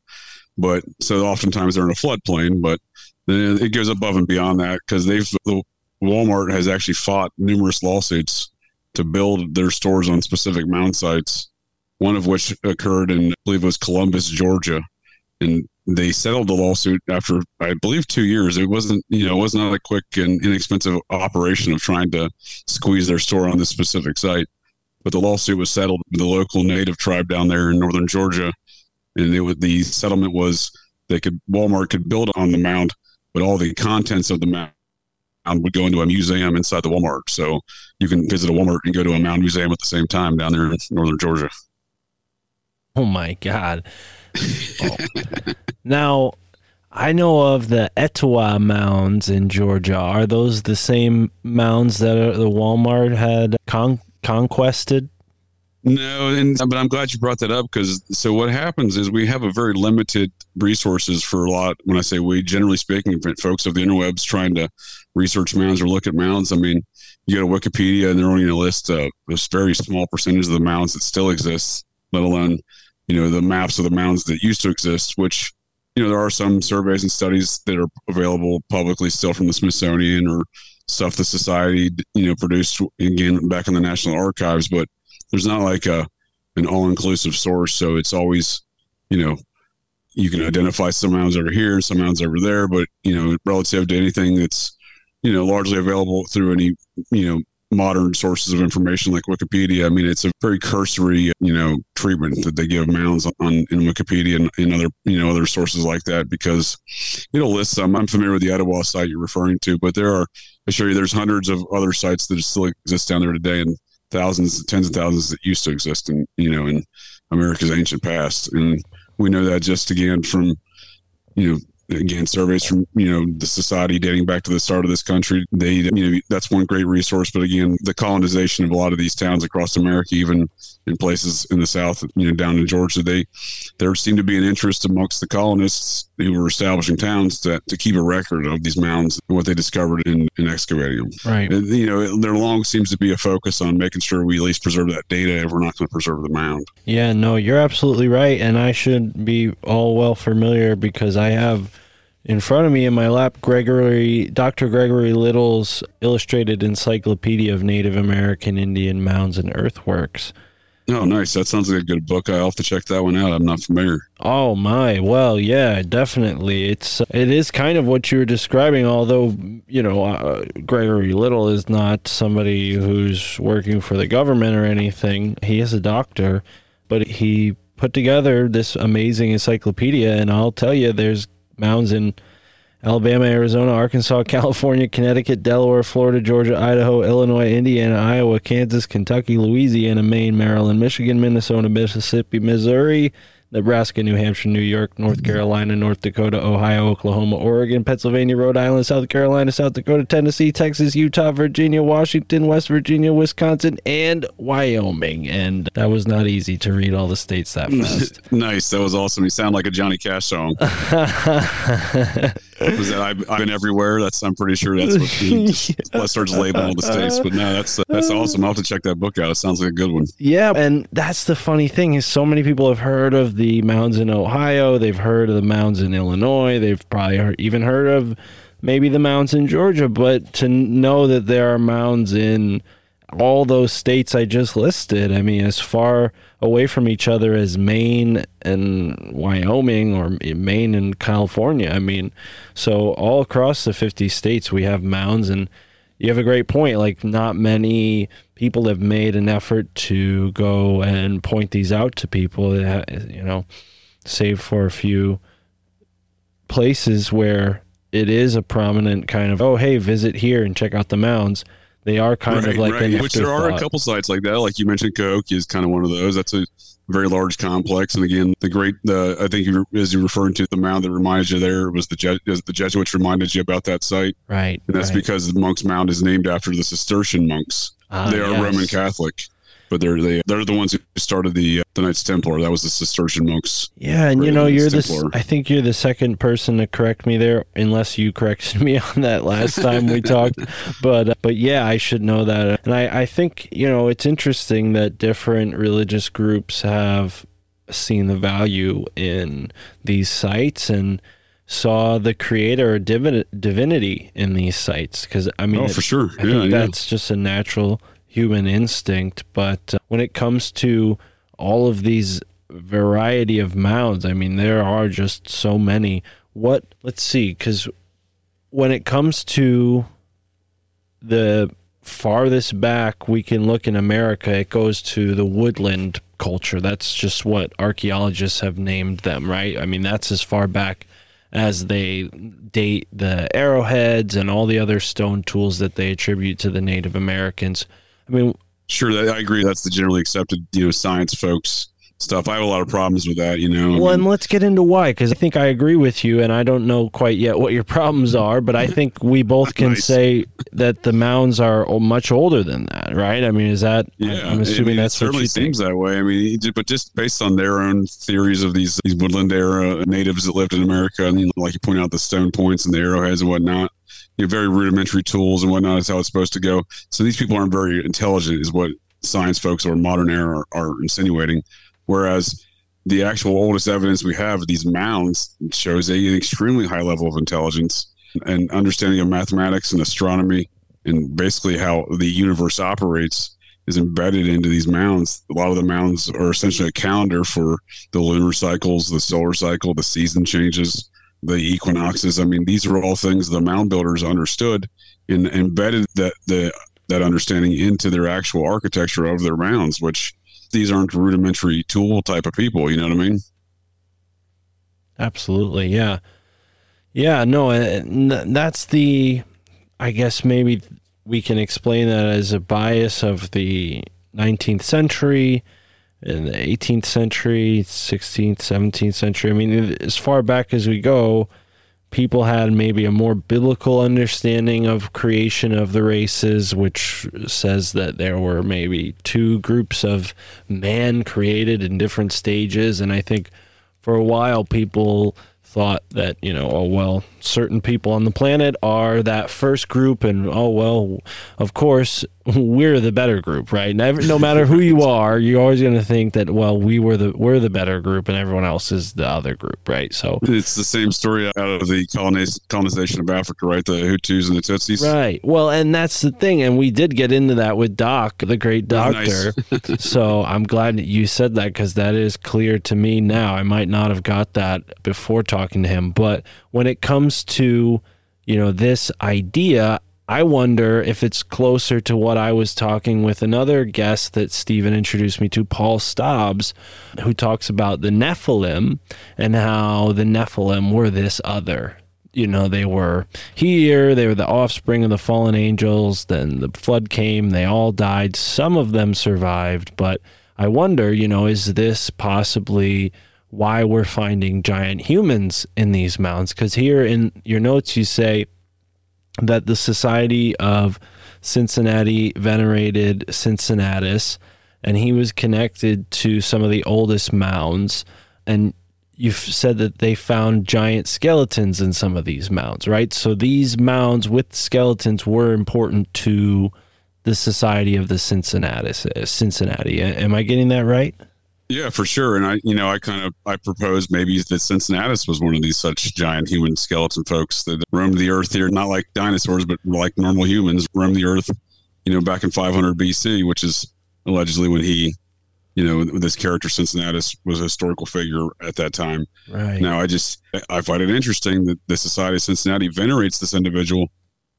But so oftentimes they're in a floodplain, but then it goes above and beyond that because they've the Walmart has actually fought numerous lawsuits to build their stores on specific mound sites. One of which occurred in I believe it was Columbus, Georgia, and they settled the lawsuit after I believe two years. It wasn't you know it was not a quick and inexpensive operation of trying to squeeze their store on this specific site. But the lawsuit was settled the local native tribe down there in northern Georgia, and it was, the settlement was they could Walmart could build on the mound, but all the contents of the mound would go into a museum inside the Walmart. So you can visit a Walmart and go to a mound museum at the same time down there in northern Georgia. Oh my God. Oh. now, I know of the Etowah mounds in Georgia. Are those the same mounds that the Walmart had con- conquested? No, and but I'm glad you brought that up because so what happens is we have a very limited resources for a lot. When I say we, generally speaking, folks of the interwebs trying to research mounds or look at mounds. I mean, you go to Wikipedia and they're only going to list uh, a very small percentage of the mounds that still exist, let alone you know the maps of the mounds that used to exist, which you know, there are some surveys and studies that are available publicly still from the Smithsonian or stuff the society, you know, produced again back in the National Archives, but there's not like a an all inclusive source. So it's always, you know, you can identify some mounds over here, some mounds over there, but you know, relative to anything that's, you know, largely available through any, you know, modern sources of information like Wikipedia. I mean, it's a very cursory, you know, treatment that they give mounds on in Wikipedia and, and other, you know, other sources like that because it'll list some. I'm familiar with the Etowah site you're referring to, but there are, I assure you, there's hundreds of other sites that still exist down there today, and thousands, tens of thousands that used to exist in, you know, in America's ancient past, and we know that just again from, you know, again surveys from you know the society dating back to the start of this country. They you know that's one great resource. But again the colonization of a lot of these towns across america even in places in the south you know down in georgia they there seemed to be an interest amongst the colonists who were establishing towns to, to keep a record of these mounds and what they discovered in, in excavating them Right. And, you know there long seems to be a focus on making sure we at least preserve that data if we're not going to preserve the mound Yeah, no, you're absolutely right. And I should be all well familiar because I have in front of me in my lap Gregory, Dr. Gregory Little's Illustrated Encyclopedia of Native American Indian Mounds and Earthworks. Oh nice that sounds like a good book i'll have to check that one out i'm not familiar Oh my, well, yeah, definitely. It's it is kind of what you were describing. Although you know, uh, Gregory Little is not somebody who's working for the government or anything. He is a doctor, but he put together this amazing encyclopedia, and I'll tell you, there's mounds in Alabama, Arizona, Arkansas, California, Connecticut, Delaware, Florida, Georgia, Idaho, Illinois, Indiana, Iowa, Kansas, Kentucky, Louisiana, Maine, Maryland, Michigan, Minnesota, Mississippi, Missouri, Nebraska, New Hampshire, New York, North Carolina, North Dakota, Ohio, Oklahoma, Oregon, Pennsylvania, Rhode Island, South Carolina, South Dakota, Tennessee, Texas, Utah, Virginia, Washington, West Virginia, Wisconsin, and Wyoming. And that was not easy to read all the states that fast. nice that was awesome you sound like a johnny cash song that I've, I've been everywhere. That's i'm pretty sure that's what he just let's labeling all the states but no that's that's awesome. I'll have to check that book out. It sounds like a good one. Yeah, and that's the funny thing is so many people have heard of the mounds in Ohio, they've heard of the mounds in Illinois, they've probably heard, even heard of maybe the mounds in Georgia, but to know that there are mounds in all those states I just listed, I mean, as far away from each other as Maine and Wyoming or Maine and California, I mean, so all across the 50 states we have mounds and you have a great point. Like, not many people have made an effort to go and point these out to people. Eh, you know, save for a few places where it is a prominent kind of, oh, hey, visit here and check out the mounds. They are kind of like an which there are a couple sites like that. Like you mentioned Cahokia is kind of one of those. That's a very large complex. And again the great the i think you as you're referring to the mound that reminded you there was the Je- the jesuits reminded you about that site. Right. and that's right. because the monk's mound is named after the cistercian monks. Ah, they are yes. roman catholic but they're they, they're the ones who started the uh, the knights templar that was the cistercian monks Yeah, and you know, you're the. I think you're the second person to correct me there, unless you corrected me on that last time we talked. But uh, but yeah, I should know that. And I I think you know it's interesting that different religious groups have seen the value in these sites and saw the creator or divin- divinity in these sites because I mean oh it- for sure I yeah, think yeah. that's just a natural human instinct. But uh, when it comes to all of these variety of mounds, I mean, there are just so many. What, let's see, because when it comes to the farthest back we can look in America, it goes to the woodland culture. That's just what archaeologists have named them, right? I mean, that's as far back as they date the arrowheads and all the other stone tools that they attribute to the Native Americans. I mean, sure that, i agree that's the generally accepted you know science folks stuff i have a lot of problems with that you know I well, and let's get into why, because I think I agree with you, and I don't know quite yet what your problems are, but I think we both can Nice. say that the mounds are much older than that, right? I mean, is that? Yeah, I'm assuming I mean, that's it what certainly you think. seems that way. I mean, but just based on their own theories of these these woodland era natives that lived in America, and like you point out, the stone points and the arrowheads and whatnot, you know, very rudimentary tools and whatnot is how it's supposed to go. So these people aren't very intelligent, is what science folks or modern era are, are insinuating. Whereas the actual oldest evidence we have of these mounds shows a, an extremely high level of intelligence and understanding of mathematics and astronomy and basically how the universe operates is embedded into these mounds. A lot of the mounds are essentially a calendar for the lunar cycles, the solar cycle, the season changes, the equinoxes. I mean, these are all things the mound builders understood and embedded that the that understanding into their actual architecture of their mounds, which these aren't rudimentary tool type of people, you know what I mean? Absolutely, yeah, yeah. No, uh, that's the. I guess maybe we can explain that as a bias of the 19th century, in the 18th century, 16th, 17th century. I mean, as far back as we go, people had maybe a more biblical understanding of creation of the races, which says that there were maybe two groups of man created in different stages. And I think for a while, people thought that you know oh well certain people on the planet are that first group and oh well of course we're the better group right Never, no matter who you are you're always going to think that well we were the we're the better group and everyone else is the other group right so It's the same story out of the coloniz- colonization of Africa, right? The Hutus and the Tutsis. Right. Well, and that's the thing. And we did get into that with Doc, the great Oh, nice. doctor. so I'm glad that you said that because that is clear to me now. I might not have got that before talking to him. But when it comes to, you know, this idea, I wonder if it's closer to what I was talking with another guest that Stephen introduced me to, Paul Stobbs, who talks about the Nephilim and how the Nephilim were this other. You know they were here they were the offspring of the fallen angels then the flood came they all died some of them survived but i wonder you know is this possibly why we're finding giant humans in these mounds because here in your notes you say that the society of cincinnati venerated cincinnatus and he was connected to some of the oldest mounds and you've said that they found giant skeletons in some of these mounds, right? So these mounds with skeletons were important to the Society of the Cincinnatus, uh, Cincinnati. Am I getting that right? Yeah, for sure. And I, you know, I kind of I proposed maybe that Cincinnatus was one of these such giant human skeleton folks that roamed the earth here, not like dinosaurs, but like normal humans roamed the earth, you know, back in 500 BC, which is allegedly when he, you know, this character Cincinnatus was a historical figure at that time. Right. Now, I just I find it interesting that the Society of Cincinnati venerates this individual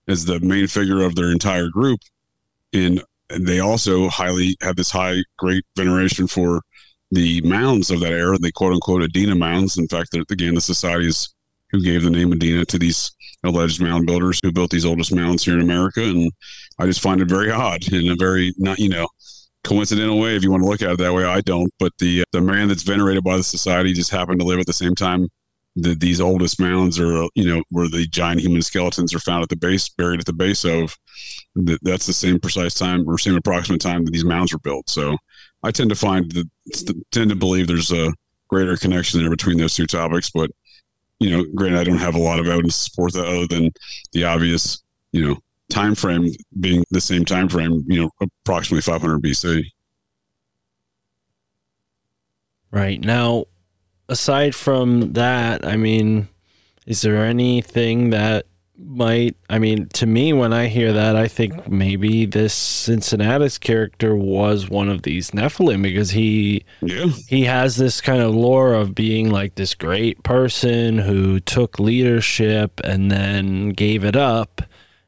as the main figure of their entire group, and they also highly have this high, great veneration for the mounds of that era, the quote unquote Adena mounds. In fact, again, the society is who gave the name Adena to these alleged mound builders who built these oldest mounds here in America, and I just find it very odd and a very not you know coincidental way if you want to look at it that way. I don't, but the the man that's venerated by the society just happened to live at the same time that these oldest mounds are, you know, where the giant human skeletons are found at the base, buried at the base of. That's the same precise time or same approximate time that these mounds were built. So I tend to find that tend to believe there's a greater connection there between those two topics, but. You know, granted, I don't have a lot of evidence to support that other than the obvious, you know, time frame being the same time frame, you know, approximately 500 BC. Right. Now, aside from that, I mean, is there anything that might, I mean, to me, when I hear that, I think maybe this Cincinnatus character was one of these Nephilim because he Yeah, he has this kind of lore of being like this great person who took leadership and then gave it up.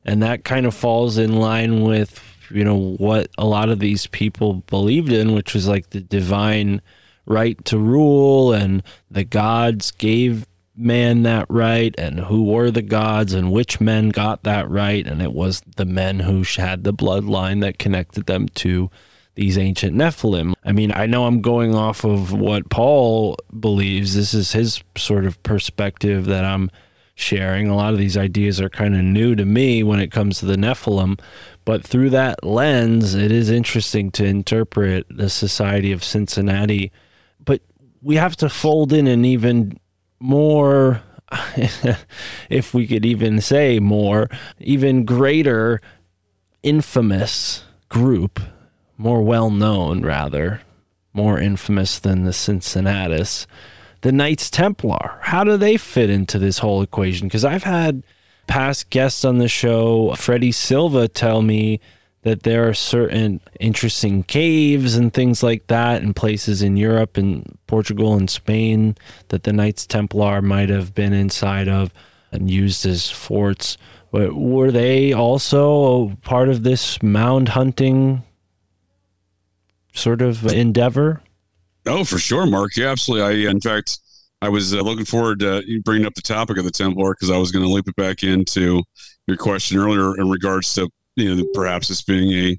And that kind of falls in line with you know what a lot of these people believed in which was like the divine right to rule and the gods gave man that right and who were the gods and which men got that right and it was the men who had the bloodline that connected them to these ancient Nephilim. I mean, I know I'm going off of what Paul believes. This is his sort of perspective that I'm sharing. A lot of these ideas are kind of new to me when it comes to the Nephilim, but through that lens, it is interesting to interpret the Society of Cincinnati. But we have to fold in an even more, if we could even say more, even greater infamous group, more well known rather, more infamous than the Cincinnatus. The Knights Templar, how do they fit into this whole equation? Because I've had past guests on the show, Freddie Silva, tell me that there are certain interesting caves and things like that in places in Europe and Portugal and Spain that the Knights Templar might have been inside of and used as forts. But were they also part of this mound hunting sort of endeavor? Oh, for sure, Mark. Yeah, absolutely. I, in fact, I was uh, looking forward to bringing up the topic of the Templar because I was going to loop it back into your question earlier in regards to you know perhaps this being a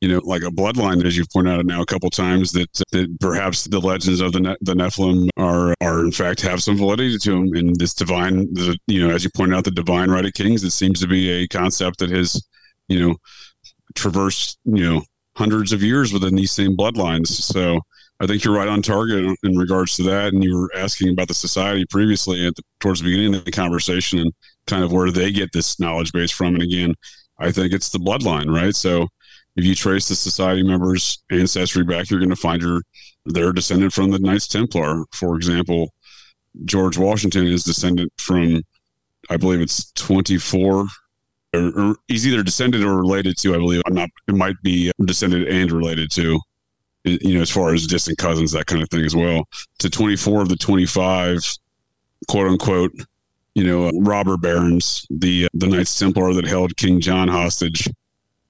you know like a bloodline as you've pointed out now a couple times that that perhaps the legends of the ne- the Nephilim are are in fact have some validity to them and this divine the you know as you pointed out the divine right of kings it seems to be a concept that has you know traversed you know hundreds of years within these same bloodlines so I think you're right on target in regards to that. And you were asking about the society previously at the, towards the beginning of the conversation and kind of where they get this knowledge base from. And again, I think it's the bloodline, right? So if you trace the society members' ancestry back, you're going to find your they're descended from the Knights Templar. For example, George Washington is descended from, I believe it's 24 or, or, he's either descended or related to. I believe I'm not. It might be uh, descended and related to you know, as far as distant cousins, that kind of thing as well. To 24 of the 25, quote unquote, you know, robber barons, the the Knights Templar that held King John hostage,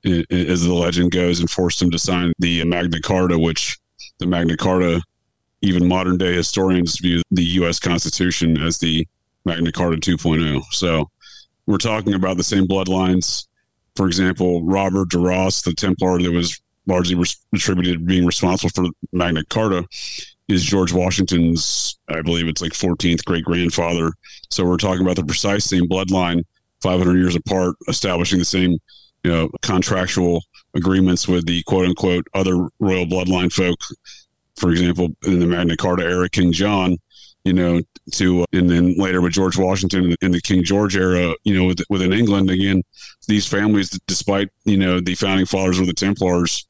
as the legend goes, and forced him to sign the Magna Carta, which the Magna Carta, even modern day historians view the U.S. Constitution as the Magna Carta 2.0. So we're talking about the same bloodlines. For example, Robert de Ros, the Templar that was largely attributed being responsible for Magna Carta is George Washington's, I believe it's like 14th great grandfather. So we're talking about the precise same bloodline, 500 years apart, establishing the same, you know, contractual agreements with the quote unquote other royal bloodline folk. For example, in the Magna Carta era, King John, you know, to uh, and then later with George Washington in the King George era, you know, within England again, these families, despite you know the founding fathers or the Templars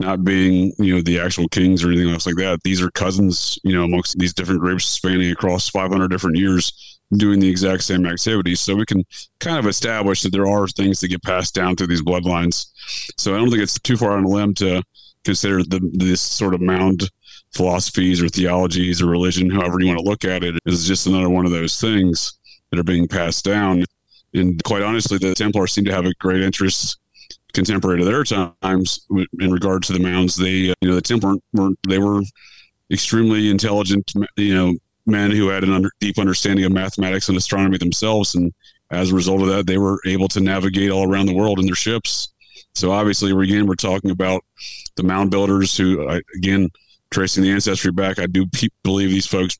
not being you know the actual kings or anything else like that, these are cousins, you know, amongst these different groups spanning across 500 different years, doing the exact same activities. So we can kind of establish that there are things that get passed down through these bloodlines. So I don't think it's too far on a limb to consider the this sort of mound philosophies or theologies or religion, however you want to look at it, is just another one of those things that are being passed down. And quite honestly, the Templars seem to have a great interest contemporary to their times in regard to the mounds. They, uh, you know, the Templar were they were extremely intelligent, you know, men who had an under, deep understanding of mathematics and astronomy themselves, and as a result of that, they were able to navigate all around the world in their ships. So obviously, again, we're talking about the mound builders who, again, tracing the ancestry back, I do pe- believe these folks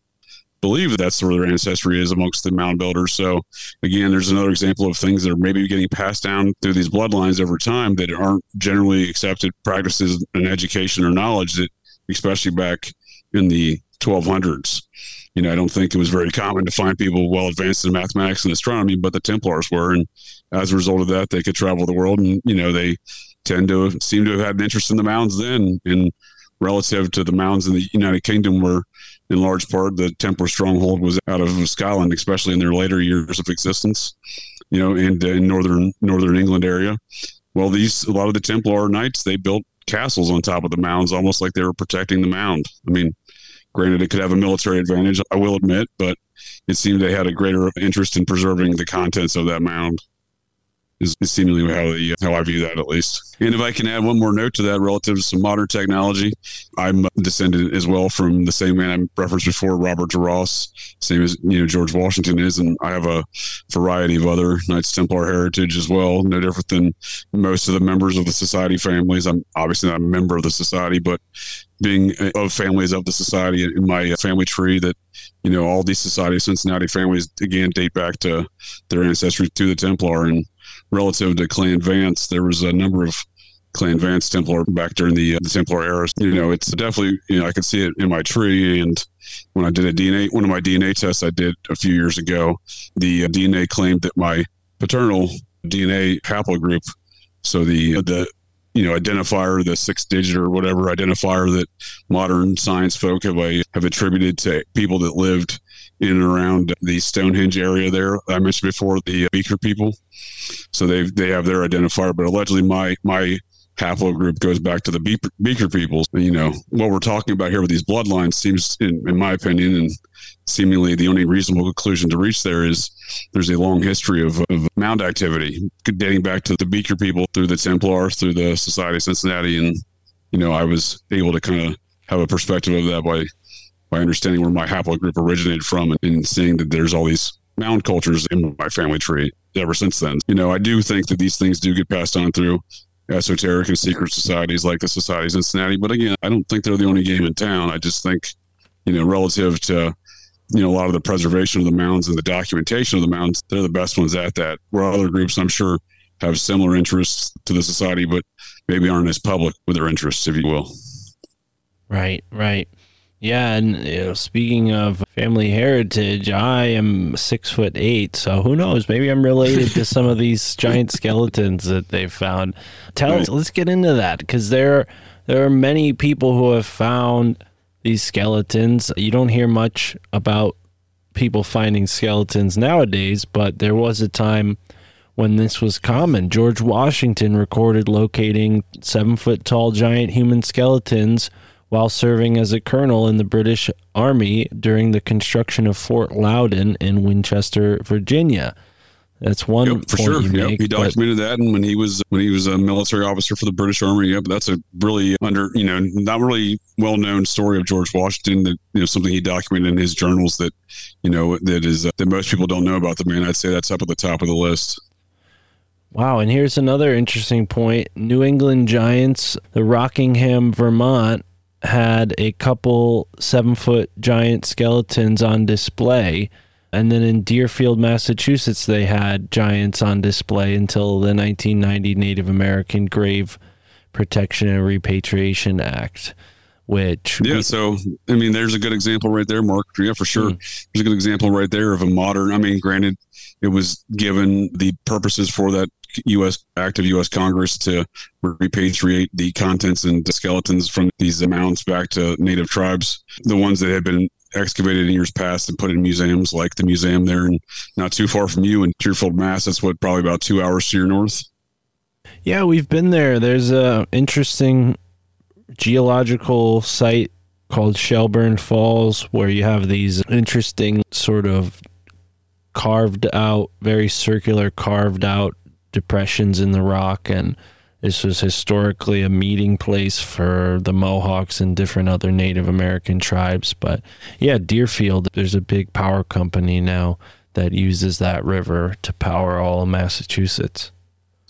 believe that that's where their ancestry is amongst the mound builders. So again, there's another example of things that are maybe getting passed down through these bloodlines over time that aren't generally accepted practices and education or knowledge that, especially back in the 1200s. You know, I don't think it was very common to find people well advanced in mathematics and astronomy, but the Templars were, and as a result of that, they could travel the world, and you know, they tend to seem to have had an interest in the mounds then, and relative to the mounds in the United Kingdom, where in large part the Templar stronghold was out of Scotland, especially in their later years of existence, you know, and in northern northern England area. Well, these a lot of the Templar knights they built castles on top of the mounds, almost like they were protecting the mound. I mean, granted, it could have a military advantage, I will admit, but it seemed they had a greater interest in preserving the contents of that mound is, is seemingly how the, how I view that at least. And if I can add one more note to that relative to some modern technology, I'm descended as well from the same man I referenced before, Robert de Ros, same as you know George Washington is, and I have a variety of other Knights Templar heritage as well. No different than most of the members of the society families. I'm obviously not a member of the society, but being of families of the society in my family tree that you know all these society cincinnati families again date back to their ancestry to the templar and relative to Clan Vance, there was a number of Clan Vance Templar back during the, uh, the Templar era. You know, it's definitely, you know, I can see it in my tree. And when I did a DNA, one of my DNA tests I did a few years ago, the uh, DNA claimed that my paternal DNA haplogroup, so the, the you know identifier, the six digit or whatever identifier that modern science folk have uh, have attributed to people that lived in and around the Stonehenge area there. I mentioned before the Beaker people, so they they have their identifier, but allegedly my my haplogroup goes back to the Beaker, Beaker peoples. You know what we're talking about here with these bloodlines seems, in, in my opinion, and seemingly the only reasonable conclusion to reach there is there's a long history of, of mound activity dating back to the Beaker people through the Templars, through the Society of Cincinnati, and you know I was able to kind of have a perspective of that by by understanding where my haplogroup originated from and, and seeing that there's all these mound cultures in my family tree ever since then. You know, I do think that these things do get passed on through esoteric and secret societies like the Society of Cincinnati. But again, I don't think they're the only game in town. I just think, you know, relative to, you know, a lot of the preservation of the mounds and the documentation of the mounds, they're the best ones at that. Where other groups, I'm sure, have similar interests to the society, but maybe aren't as public with their interests, if you will. Right, right. Yeah, and you know, speaking of family heritage, I am six foot eight, so who knows? Maybe I'm related to some of these giant skeletons that they've found. Tell us, let's get into that because there there are many people who have found these skeletons. You don't hear much about people finding skeletons nowadays, but there was a time when this was common. George Washington recorded locating seven foot tall giant human skeletons while serving as a colonel in the British Army during the construction of Fort Loudon in Winchester, Virginia. That's one Yep, for sure. Yep, make, he documented that, and when he was when he was a military officer for the British Army, yep, that's a really under you know not really well known story of George Washington. That you know something he documented in his journals that you know that is uh, that most people don't know about the man. I'd say that's up at the top of the list. Wow, and here's another interesting point. New England Giants, the Rockingham, Vermont, had a couple seven foot giant skeletons on display. And then in Deerfield, Massachusetts, they had giants on display until the 1990 Native American Grave Protection and Repatriation Act, which Yeah, we- so I mean, there's a good example right there, Mark. Yeah, for sure. Hmm. There's a good example right there of a modern. I mean, granted, it was given the purposes for that U.S. act of U.S. Congress to repatriate the contents and the skeletons from these mounds back to native tribes, the ones that had been excavated in years past and put in museums, like the museum there, and not too far from you in Deerfield, Mass. That's what probably about two hours to your north. Yeah, we've been there. There's a interesting geological site called Shelburne Falls where you have these interesting sort of carved out, very circular carved out depressions in the rock and this was historically a meeting place for the Mohawks and different other Native American tribes. But yeah, Deerfield, there's a big power company now that uses that river to power all of Massachusetts.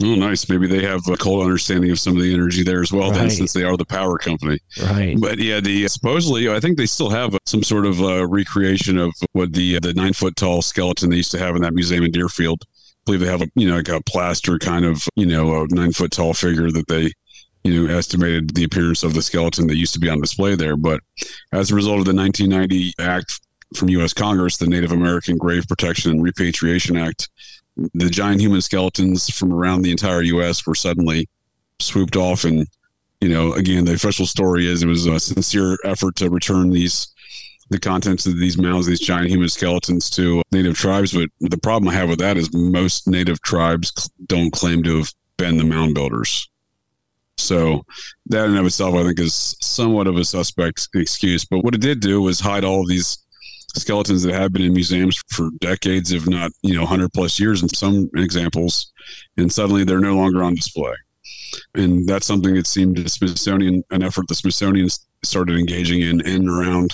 Oh, nice. Maybe they have a cold understanding of some of the energy there as well, then, since they are the power company. Right. But yeah, the supposedly I think they still have some sort of uh, recreation of what the the nine foot tall skeleton they used to have in that museum in Deerfield. Believe they have a you know like a plaster kind of you know a nine foot tall figure that they you know estimated the appearance of the skeleton that used to be on display there. But as a result of the 1990 act from U.S. Congress, the Native American Grave Protection and Repatriation Act, the giant human skeletons from around the entire U.S. were suddenly swooped off and you know, again, the official story is it was a sincere effort to return these the contents of these mounds, these giant human skeletons to native tribes. But the problem I have with that is most native tribes don't claim to have been the mound builders. So that in of itself, I think, is somewhat of a suspect excuse. But what it did do was hide all of these skeletons that have been in museums for decades, if not, you know, 100 plus years in some examples. And suddenly they're no longer on display and that's something that seemed the Smithsonian an effort the Smithsonian started engaging in in and around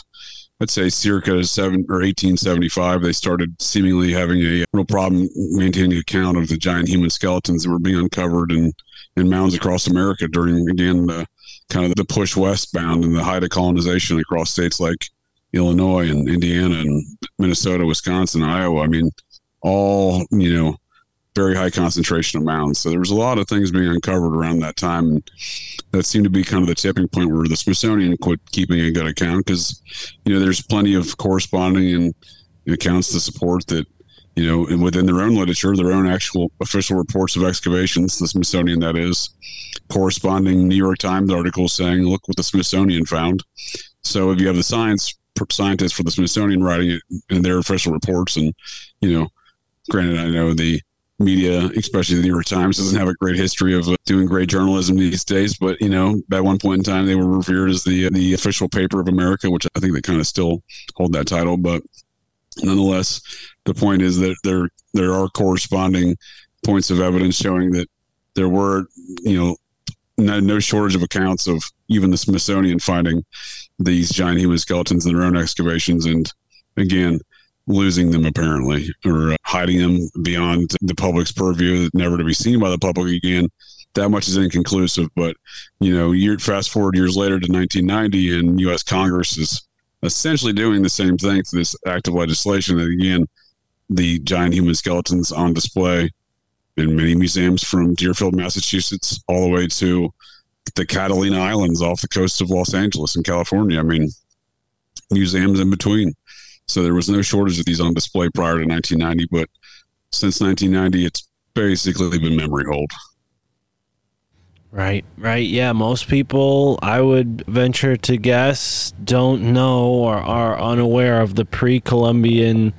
let's say circa seven or 1875 they started seemingly having a real problem maintaining account of the giant human skeletons that were being uncovered in in mounds across America during again the kind of the push westbound and the height of colonization across states like Illinois and Indiana and Minnesota, Wisconsin, Iowa. I mean, all you know very high concentration of mounds. So there was a lot of things being uncovered around that time. And that seemed to be kind of the tipping point where the Smithsonian quit keeping a good account because, you know, there's plenty of corresponding and accounts to support that, you know, and within their own literature, their own actual official reports of excavations, the Smithsonian that is, corresponding New York Times articles saying, "Look what the Smithsonian found." So if you have the science scientists for the Smithsonian writing it in their official reports, and you know, granted, I know the media, especially the New York Times, doesn't have a great history of uh, doing great journalism these days. But you know, at one point in time, they were revered as the the official paper of America, which I think they kind of still hold that title. But nonetheless, the point is that there there are corresponding points of evidence showing that there were, you know, no, no shortage of accounts of even the Smithsonian finding these giant human skeletons in their own excavations, and again, losing them apparently or uh, hiding them beyond the public's purview, never to be seen by the public again. That much is inconclusive, but you know, year fast forward years later to 1990, and U.S. Congress is essentially doing the same thing to this act of legislation. And again, the giant human skeletons on display in many museums from Deerfield, Massachusetts, all the way to the Catalina Islands off the coast of Los Angeles in California. I mean, museums in between. So there was no shortage of these on display prior to 1990, but since 1990, it's basically been memory hold. Right, right. Yeah, most people, I would venture to guess, don't know or are unaware of the pre Columbian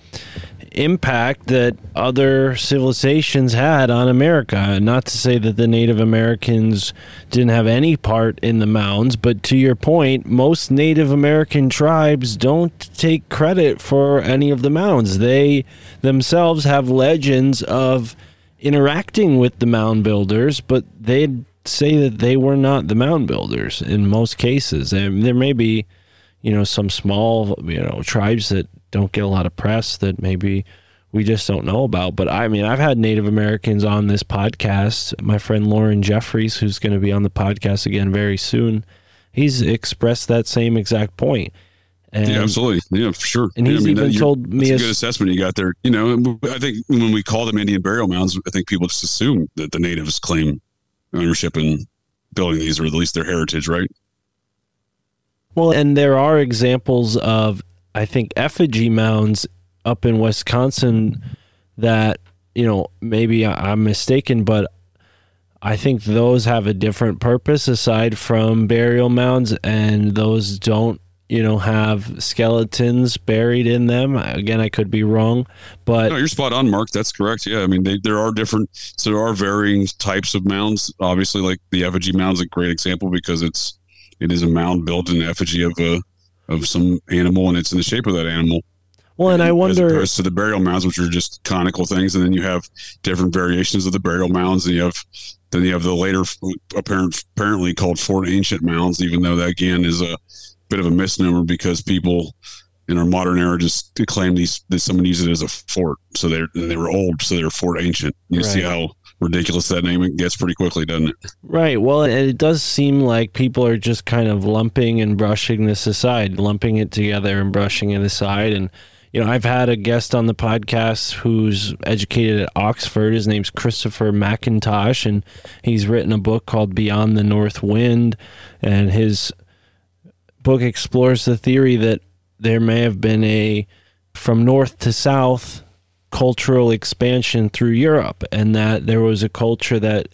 impact that other civilizations had on America. Not to say that the Native Americans didn't have any part in the mounds, but to your point, most Native American tribes don't take credit for any of the mounds. They themselves have legends of interacting with the mound builders, but they'd say that they were not the mound builders in most cases. And there may be, you know, some small, you know, tribes that don't get a lot of press that maybe we just don't know about. But I mean, I've had Native Americans on this podcast. My friend Lauren Jeffries, who's going to be on the podcast again very soon, he's expressed that same exact point. And yeah, absolutely. Yeah, for sure. And Yeah, he's I mean, even that- told me That's a good assessment you got there. You know, I think when we call them Indian burial mounds, I think people just assume that the natives claim ownership in building these, or at least their heritage, right? Well, and there are examples of, I think, effigy mounds up in Wisconsin that, you know, maybe I'm mistaken, but I think those have a different purpose aside from burial mounds, and those don't, you know, have skeletons buried in them. Again, I could be wrong, but No, you're spot on, Mark. That's correct. Yeah, I mean, they, there are different, so there are varying types of mounds. Obviously, like the effigy mound's a great example because it's it is a mound built in effigy of a of some animal, and it's in the shape of that animal. well, and I as wonder. opposed to the burial mounds, which are just conical things, and then you have different variations of the burial mounds, and you have then you have the later apparent apparently called Fort Ancient mounds, even though that again is a bit of a misnomer because people in our modern era just claim these that someone used it as a fort, so they're they were old, so they're Fort Ancient. You see how ridiculous that name gets pretty quickly, doesn't it? Right. Well, it does seem like people are just kind of lumping and brushing this aside, lumping it together and brushing it aside. And, you know, I've had a guest on the podcast who's educated at Oxford. His name's Christopher McIntosh, and he's written a book called Beyond the North Wind. And his book explores the theory that there may have been a from north to south cultural expansion through Europe, and that there was a culture that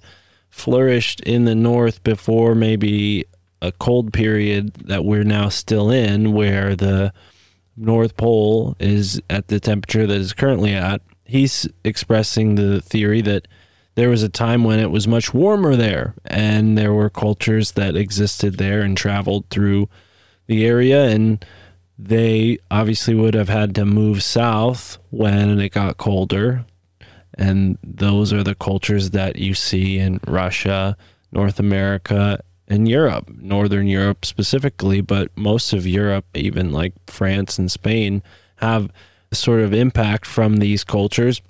flourished in the north before maybe a cold period that we're now still in, where the North Pole is at the temperature that is currently at. He's expressing the theory that there was a time when it was much warmer there, and there were cultures that existed there and traveled through the area, and they obviously would have had to move south when it got colder and those are the cultures that you see in Russia, North America, and Europe, Northern Europe specifically, but most of Europe, even like France and Spain, have sort of impact from these cultures.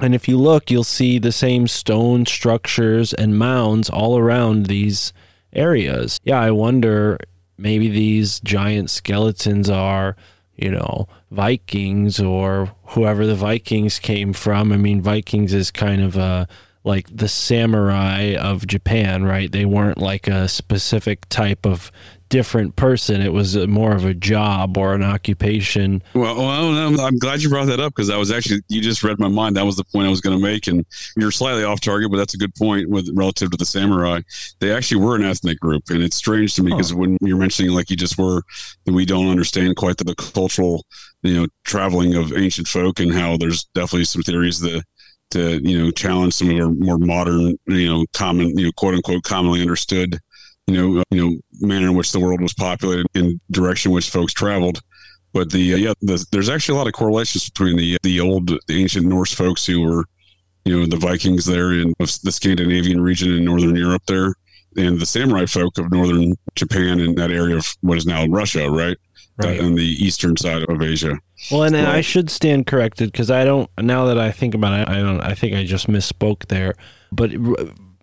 And if you look, you'll see the same stone structures and mounds all around these areas. Yeah, I wonder maybe these giant skeletons are, you know, Vikings or whoever the Vikings came from. I mean, Vikings is kind of a like the samurai of Japan, right? They weren't like a specific type of different person. It was more of a job or an occupation. Well, well I'm, I'm glad you brought that up because I was actually you just read my mind. That was the point I was going to make, and you're slightly off target, but that's a good point with relative to the samurai. They actually were an ethnic group, and it's strange to me because when you're mentioning like you just were, that we don't understand quite the, the cultural, you know, traveling of ancient folk and how there's definitely some theories that to you know challenge some of our more modern you know common you know quote unquote commonly understood you know uh, you know manner in which the world was populated and direction in which folks traveled but the uh, yeah the, there's actually a lot of correlations between the the old the ancient Norse folks who were you know the Vikings there in the Scandinavian region in northern Europe there and the samurai folk of northern Japan in that area of what is now Russia right, Right. On the eastern side of Asia Well, and, and I should stand corrected because I don't. Now that I think about it, I don't. I think I just misspoke there. But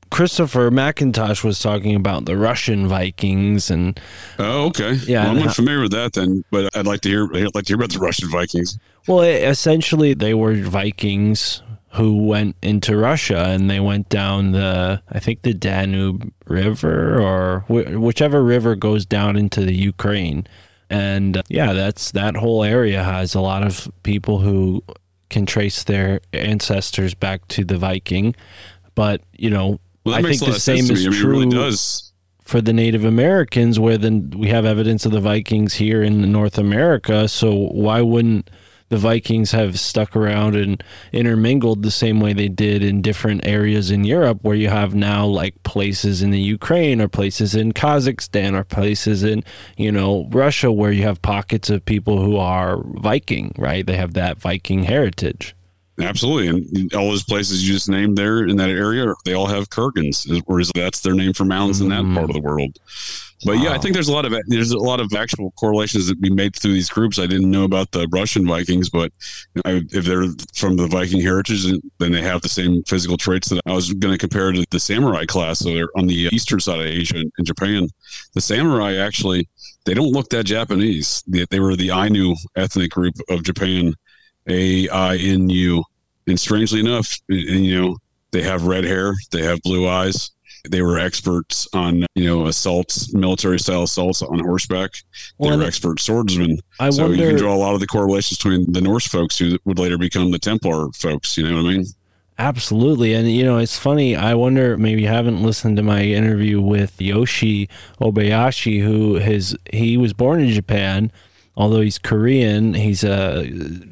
Christopher McIntosh was talking about the Russian Vikings, and Oh, okay. Yeah, well, I'm and how- unfamiliar with that then, but I'd like to hear. I'd like to hear about the Russian Vikings. well, essentially they were Vikings who went into Russia and they went down the, I think the Danube River or wh- whichever river goes down into the Ukraine, and uh, yeah, that's that whole area has a lot of people who can trace their ancestors back to the Viking, but you know. Well, I think the same is. I mean, true really does. for the Native Americans, where then we have evidence of the Vikings here in North America. So why wouldn't the Vikings have stuck around and intermingled the same way they did in different areas in Europe, where you have now like places in the Ukraine or places in Kazakhstan or places in you know Russia, where you have pockets of people who are Viking, right? They have that Viking heritage. Absolutely, and all those places you just named there in that area, they all have kurgans, or is that's their name for mountains in that Mm. part of the world. But yeah, I think there's a lot of there's a lot of actual correlations that we made through these groups. I didn't know about the Russian Vikings, but I, if they're from the Viking heritage, then they have the same physical traits that I was going to compare to the samurai class. So they're on the eastern side of Asia in Japan. The samurai actually they don't look that Japanese. They, they were the Ainu ethnic group of Japan, A I N U, and strangely enough, you know they have red hair, they have blue eyes. They were experts on, you know, assaults, military style assaults on horseback. They Well, were expert swordsmen. I wonder. so you can draw a lot of the correlations between the Norse folks who would later become the Templar folks. You know what I mean? Absolutely. And, you know, it's funny. I wonder, maybe you haven't listened to my interview with Yoshi Obayashi, who his, he was born in Japan, although he's Korean. He's a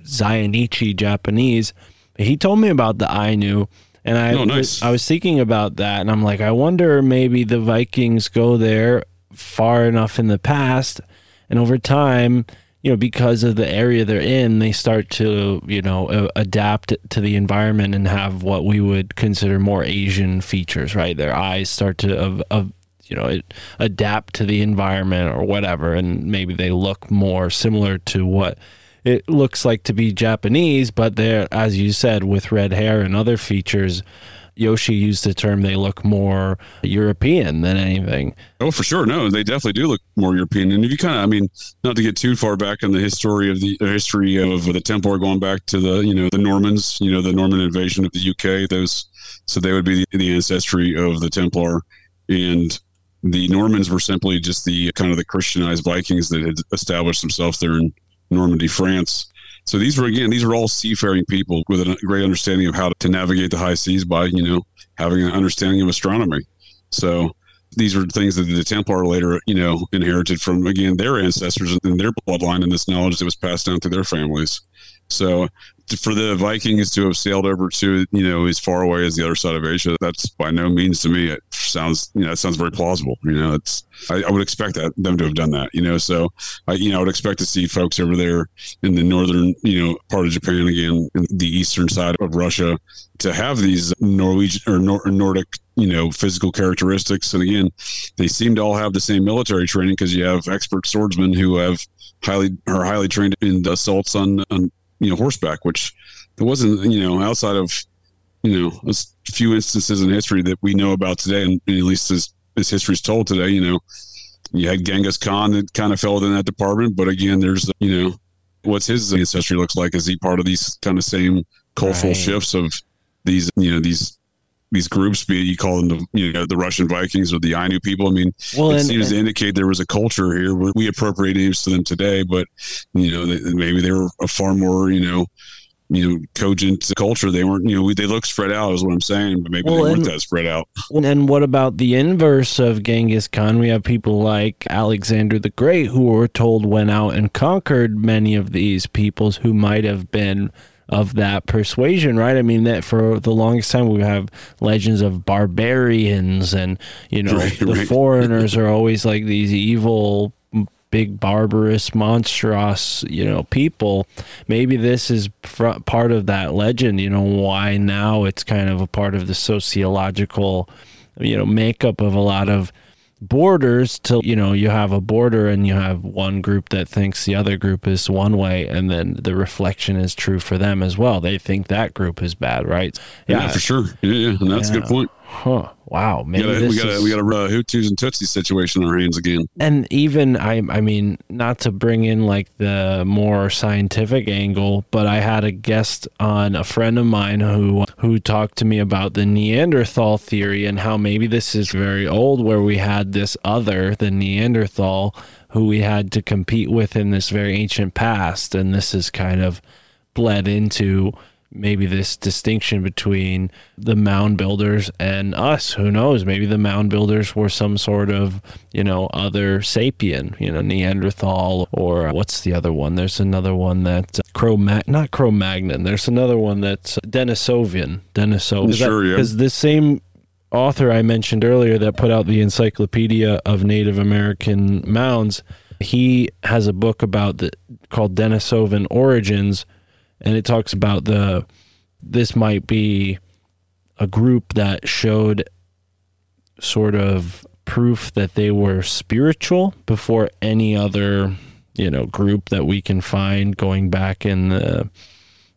Zainichi Japanese. He told me about the Ainu. And I, Oh, was, nice. I was thinking about that, and I'm like, I wonder maybe the Vikings go there far enough in the past, and over time, you know, because of the area they're in, they start to, you know, adapt to the environment and have what we would consider more Asian features, right? Their eyes start to, of, of you know, adapt to the environment or whatever, and maybe they look more similar to what it looks like to be Japanese, but they're, as you said, with red hair and other features. Yoshi used the term they look more European than anything. Oh, for sure. No, they definitely do look more European. And if you kind of, I mean, not to get too far back in the history of the history of the Templar, going back to the, you know, the Normans, you know, the Norman invasion of the UK. Those, so they would be the ancestry of the Templar, and the Normans were simply just the kind of the Christianized Vikings that had established themselves there in Normandy, France. So these were again, these were all seafaring people with a great understanding of how to navigate the high seas by, you know, having an understanding of astronomy. So these are things that the Templar later, you know, inherited from again their ancestors and their bloodline, and this knowledge that was passed down through their families. So, for the Vikings to have sailed over to you know as far away as the other side of Asia, that's by no means to me. It sounds you know it sounds very plausible. You know, it's I, I would expect that them to have done that. You know, so I you know I would expect to see folks over there in the northern you know part of Japan again, in the eastern side of Russia, to have these Norwegian or Nor- Nordic you know physical characteristics and again they seem to all have the same military training because you have expert swordsmen who have highly are highly trained in assaults on, on you know horseback which there wasn't you know outside of you know a few instances in history that we know about today and, and at least as, as history's told today you know you had Genghis Khan that kind of fell within that department but again there's you know what's his ancestry looks like is he part of these kind of same cultural Right. shifts of these you know these these groups, be you call them the you know the Russian Vikings or the Ainu people. I mean, Well, it and, seems to indicate there was a culture here. We appropriate names to them today, but you know they, maybe they were a far more you know you know cogent culture. They weren't you know they look spread out is what I'm saying, but maybe Well, they weren't and- that spread out. And what about the inverse of Genghis Khan? We have people like Alexander the Great who were told went out and conquered many of these peoples who might have been of that persuasion, right? I mean, that for the longest time we have legends of barbarians, and you know, Right, the right. foreigners are always like these evil, big, barbarous, monstrous, you know, people. Maybe this is fr- part of that legend. You know, why now it's kind of a part of the sociological, you know, makeup of a lot of borders till you know you have a border and you have one group that thinks the other group is one way and then the reflection is true for them as well they think that group is bad right Yeah, for sure. Yeah, yeah, and that's a good point. huh wow maybe we got a, is- we got a uh, Hutus and Tutsi situation on our hands again. and even I I mean not to bring in like the more scientific angle, but I had a guest on a friend of mine who who talked to me about the Neanderthal theory and how maybe this is very old where we had this other the Neanderthal who we had to compete with in this very ancient past and this is kind of bled into maybe this distinction between the mound builders and us. Who knows? Maybe the mound builders were some sort of you know other sapien you know neanderthal or what's the other one? There's another one that uh, cro not cro-magnon. There's another one that's denisovian. Denisovian. Sure, yeah. because this same author I mentioned earlier that put out the Encyclopedia of Native American Mounds, he has a book about the called Denisovan Origins, and it talks about the this might be a group that showed sort of proof that they were spiritual before any other you know group that we can find going back in the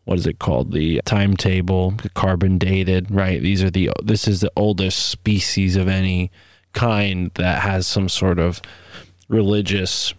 what is it called? The timetable carbon dated right? These are the this is the oldest species of any kind that has some sort of religious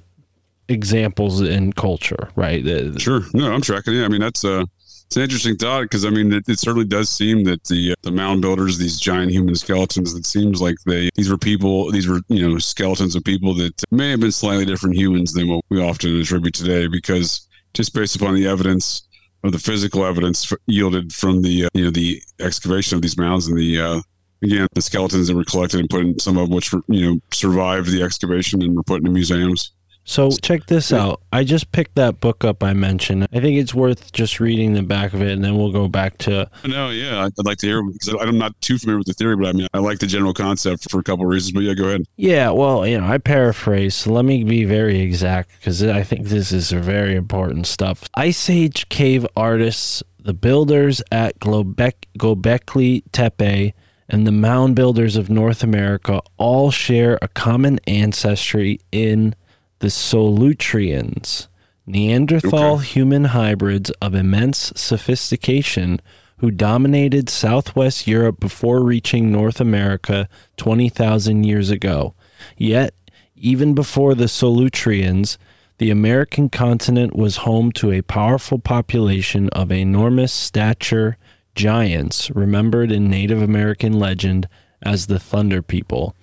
examples in culture right Sure. No, I'm tracking. Yeah, I mean that's uh it's an interesting thought because I mean it, it certainly does seem that the uh, the mound builders, these giant human skeletons, it seems like they these were people, these were you know skeletons of people that may have been slightly different humans than what we often attribute today because just based upon the evidence of the physical evidence yielded from the uh, you know the excavation of these mounds and the uh, again the skeletons that were collected and put in some of which were, you know survived the excavation and were put into museums. So check this out. I just picked that book up I mentioned. I think it's worth just reading the back of it, and then we'll go back to. No, yeah, I'd I'd like to hear because I'm not too familiar with the theory, but I mean, I like the general concept for a couple of reasons. But yeah, go ahead. Yeah, well, you know, I paraphrase. So let me be very exact because I think this is very important stuff. Ice Age cave artists, the builders at Globek- Gobekli Tepe, and the mound builders of North America all share a common ancestry in the Solutreans, Neanderthal Okay. human hybrids of immense sophistication who dominated southwest Europe before reaching North America 20,000 years ago. Yet, even before the Solutreans, the American continent was home to a powerful population of enormous stature giants remembered in Native American legend as the Thunder People.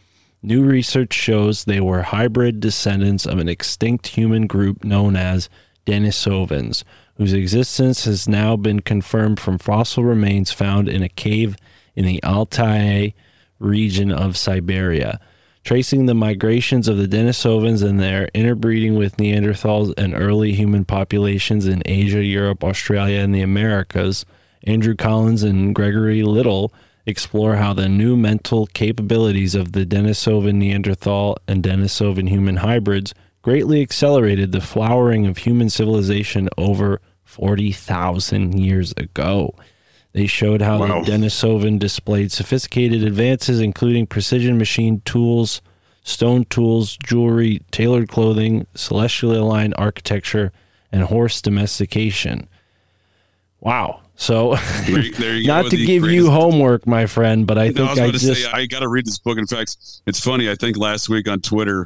New research shows they were hybrid descendants of an extinct human group known as Denisovans, whose existence has now been confirmed from fossil remains found in a cave in the Altai region of Siberia. Tracing the migrations of the Denisovans and their interbreeding with Neanderthals and early human populations in Asia, Europe, Australia, and the Americas, Andrew Collins and Gregory Little explore how the new mental capabilities of the Denisovan Neanderthal and Denisovan human hybrids greatly accelerated the flowering of human civilization over 40,000 years ago. They showed how Wow. the Denisovan displayed sophisticated advances, including precision machine tools, stone tools, jewelry, tailored clothing, celestially aligned architecture, and horse domestication. Wow. So, There you- there go not to give you homework, my friend, but I No, I think was I, just. say I got to read this book. In fact, it's funny. I think last week on Twitter,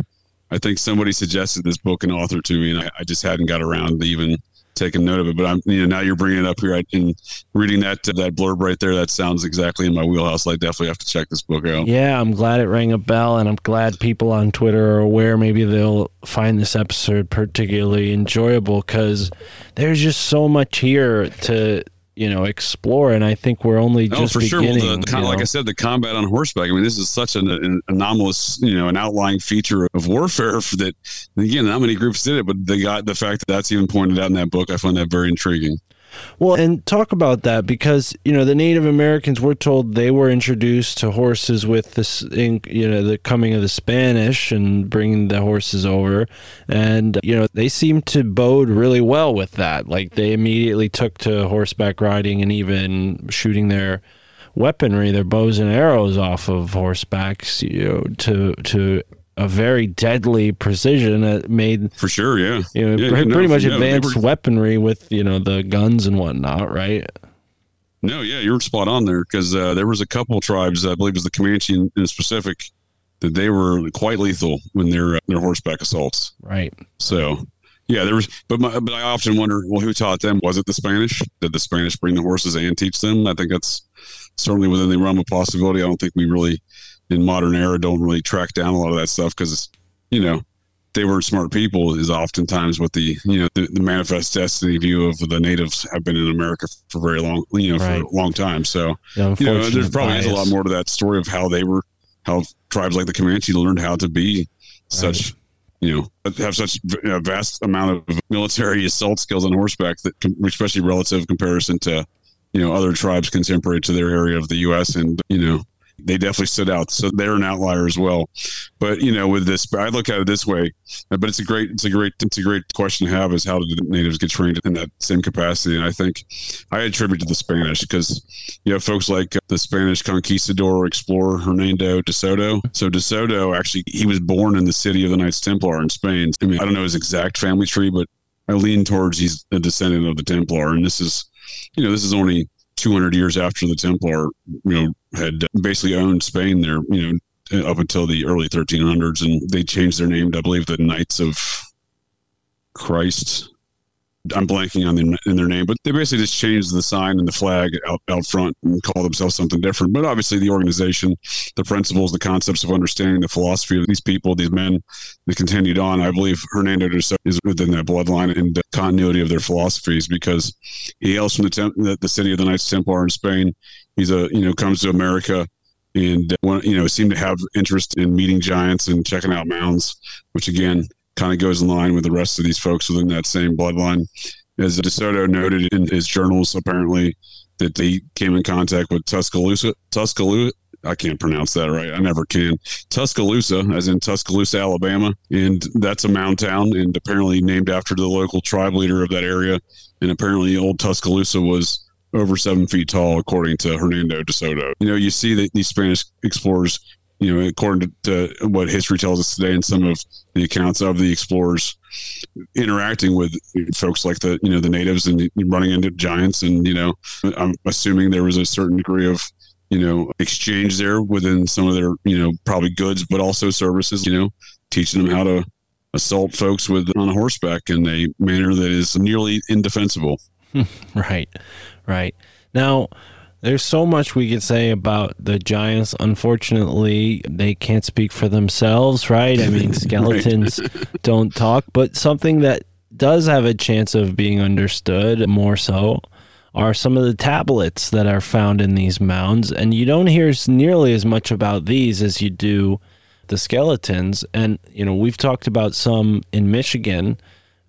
I think somebody suggested this book and author to me, and I, I just hadn't got around to even taking note of it. But I'm, you know, now you're bringing it up here I, and reading that uh, that blurb right there. That sounds exactly in my wheelhouse. I definitely have to check this book out. Yeah, I'm glad it rang a bell, and I'm glad people on Twitter are aware. Maybe they'll find this episode particularly enjoyable because there's just so much here to you know explore, and I think we're only just Oh, just for sure. Well, the, the, like know? I said, the combat on horseback. I mean, this is such an, an anomalous, you know, an outlying feature of warfare for that. Again, not many groups did it, but they got the fact that that's even pointed out in that book. I find that very intriguing. Well, and talk about that because you know the Native Americans were told they were introduced to horses with this, you know, the coming of the Spanish and bringing the horses over, and you know they seemed to bode really well with that. Like they immediately took to horseback riding and even shooting their weaponry, their bows and arrows off of horsebacks, you know, to to a very deadly precision that made For sure, yeah. you know Yeah, pre- no, pretty much no, advanced were- weaponry with you know the guns and whatnot, right? No, yeah, you were spot on there because uh, there was a couple tribes, I believe it was the Comanche in, in specific, that they were quite lethal when their uh, their horseback assaults. Right. So, yeah, there was, but my, but I often wonder, well, who taught them? Was it the Spanish? Did the Spanish bring the horses and teach them? I think that's certainly within the realm of possibility. I don't think we really, in modern era, don't really track down a lot of that stuff because, you know, they weren't smart people. Is oftentimes what the you know the, the manifest destiny view of the natives have been in America for very long, you know, Right. for a long time. So The you know, there's probably is a lot more to that story of how they were, how tribes like the Comanche learned how to be such, you know, have such a vast amount of military assault skills on horseback that, especially relative comparison to, you know, other tribes contemporary to their area of the U.S. and you know. They definitely stood out, so they're an outlier as well. But you know, with this, I look at it this way. But it's a great, it's a great, it's a great question to have: is how did the natives get trained in that same capacity? And I think I attribute to the Spanish because you have folks like uh, the Spanish conquistador explorer Hernando de Soto. So de Soto actually he was born in the city of the Knights Templar in Spain. I mean, I don't know his exact family tree, but I lean towards he's a descendant of the Templar. And this is, you know, this is only 200 years after the Templar, you know, had basically owned Spain there, you know, up until the early 1300s, and they changed their name to, I believe, the Knights of Christ. I'm blanking on their, in their name, but they basically just changed the sign and the flag out, out front and call themselves something different. But obviously, the organization, the principles, the concepts of understanding the philosophy of these people, these men, they continued on. I believe Hernando is within that bloodline and the continuity of their philosophies because he hails from the, temp- the, the city of the Knights Templar in Spain. He's a, you know, comes to America and, uh, you know, seemed to have interest in meeting giants and checking out mounds, which again, kind of goes in line with the rest of these folks within that same bloodline. As DeSoto noted in his journals, apparently that he came in contact with Tuscaloosa. Tuscaloosa. I can't pronounce that right. I never can. Tuscaloosa, as in Tuscaloosa, Alabama, and that's a mound town, and apparently named after the local tribe leader of that area. And apparently, old Tuscaloosa was over seven feet tall, according to Hernando de Soto. You know, you see that these Spanish explorers you know, according to, to what history tells us today and some of the accounts of the explorers interacting with folks like the, you know, the natives and running into giants. And, you know, I'm assuming there was a certain degree of, you know, exchange there within some of their, you know, probably goods, but also services, you know, teaching them how to assault folks with on horseback in a manner that is nearly indefensible. Right. Right. Now, there's so much we could say about the giants. Unfortunately, they can't speak for themselves, right? I mean, skeletons don't talk, but something that does have a chance of being understood more so are some of the tablets that are found in these mounds. And you don't hear nearly as much about these as you do the skeletons. And, you know, we've talked about some in Michigan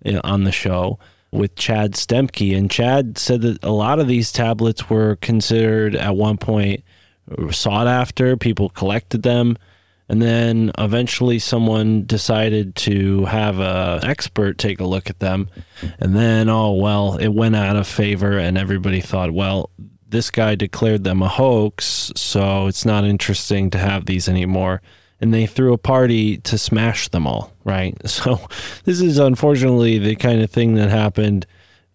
uh, on the show with Chad Stemke. And Chad said that a lot of these tablets were considered at one point sought after, people collected them. And then eventually someone decided to have a expert take a look at them. And then, oh, well, it went out of favor and everybody thought, well, this guy declared them a hoax, so it's not interesting to have these anymore. And they threw a party to smash them all, right? So this is unfortunately the kind of thing that happened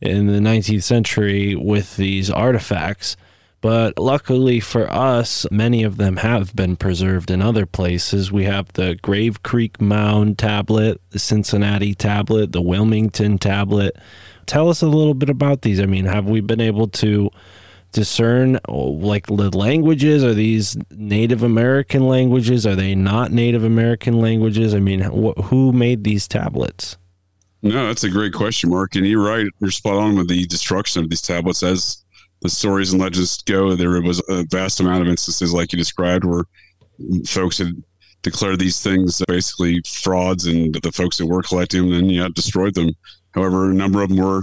in the 19th century with these artifacts. But luckily for us, many of them have been preserved in other places. We have the Grave Creek Mound tablet, the Cincinnati tablet, the Wilmington tablet. Tell us a little bit about these. I mean, have we been able to discern oh, like the languages? Are these Native American languages? Are they not Native American languages? I mean, wh- who made these tablets? No, that's a great question, Mark. And you're right. You're spot on with the destruction of these tablets. As the stories and legends go, there was a vast amount of instances, like you described, where folks had declared these things basically frauds, and the folks that were collecting them yeah destroyed them. However, a number of them were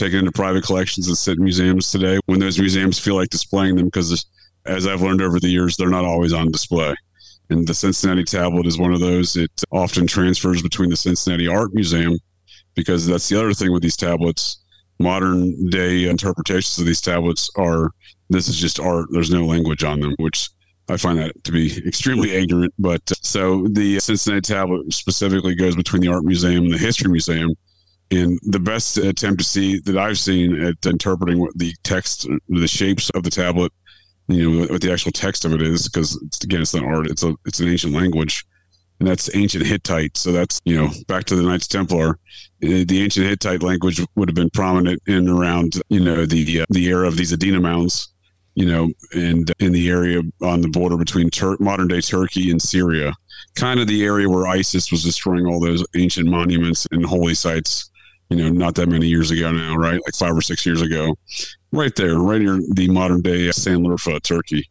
taken into private collections and sit in museums today. When those museums feel like displaying them, because as I've learned over the years, they're not always on display. And the Cincinnati tablet is one of those. It often transfers between the Cincinnati Art Museum because that's the other thing with these tablets. Modern day interpretations of these tablets are this is just art. There's no language on them, which I find that to be extremely ignorant. But so the Cincinnati tablet specifically goes between the Art Museum and the History Museum. And the best attempt to see that I've seen at interpreting the text, the shapes of the tablet, you know, what the actual text of it is, because again, it's not art; it's a it's an ancient language and that's ancient Hittite. So that's you know back to the Knights Templar. Uh, The ancient Hittite language would have been prominent in around you know the uh, the era of these Adena mounds, you know, and in the area on the border between Tur- modern day Turkey and Syria, kind of the area where ISIS was destroying all those ancient monuments and holy sites. You know, not that many years ago now, right? Like five or six years ago, right there, right near the modern day Sanliurfa, Turkey.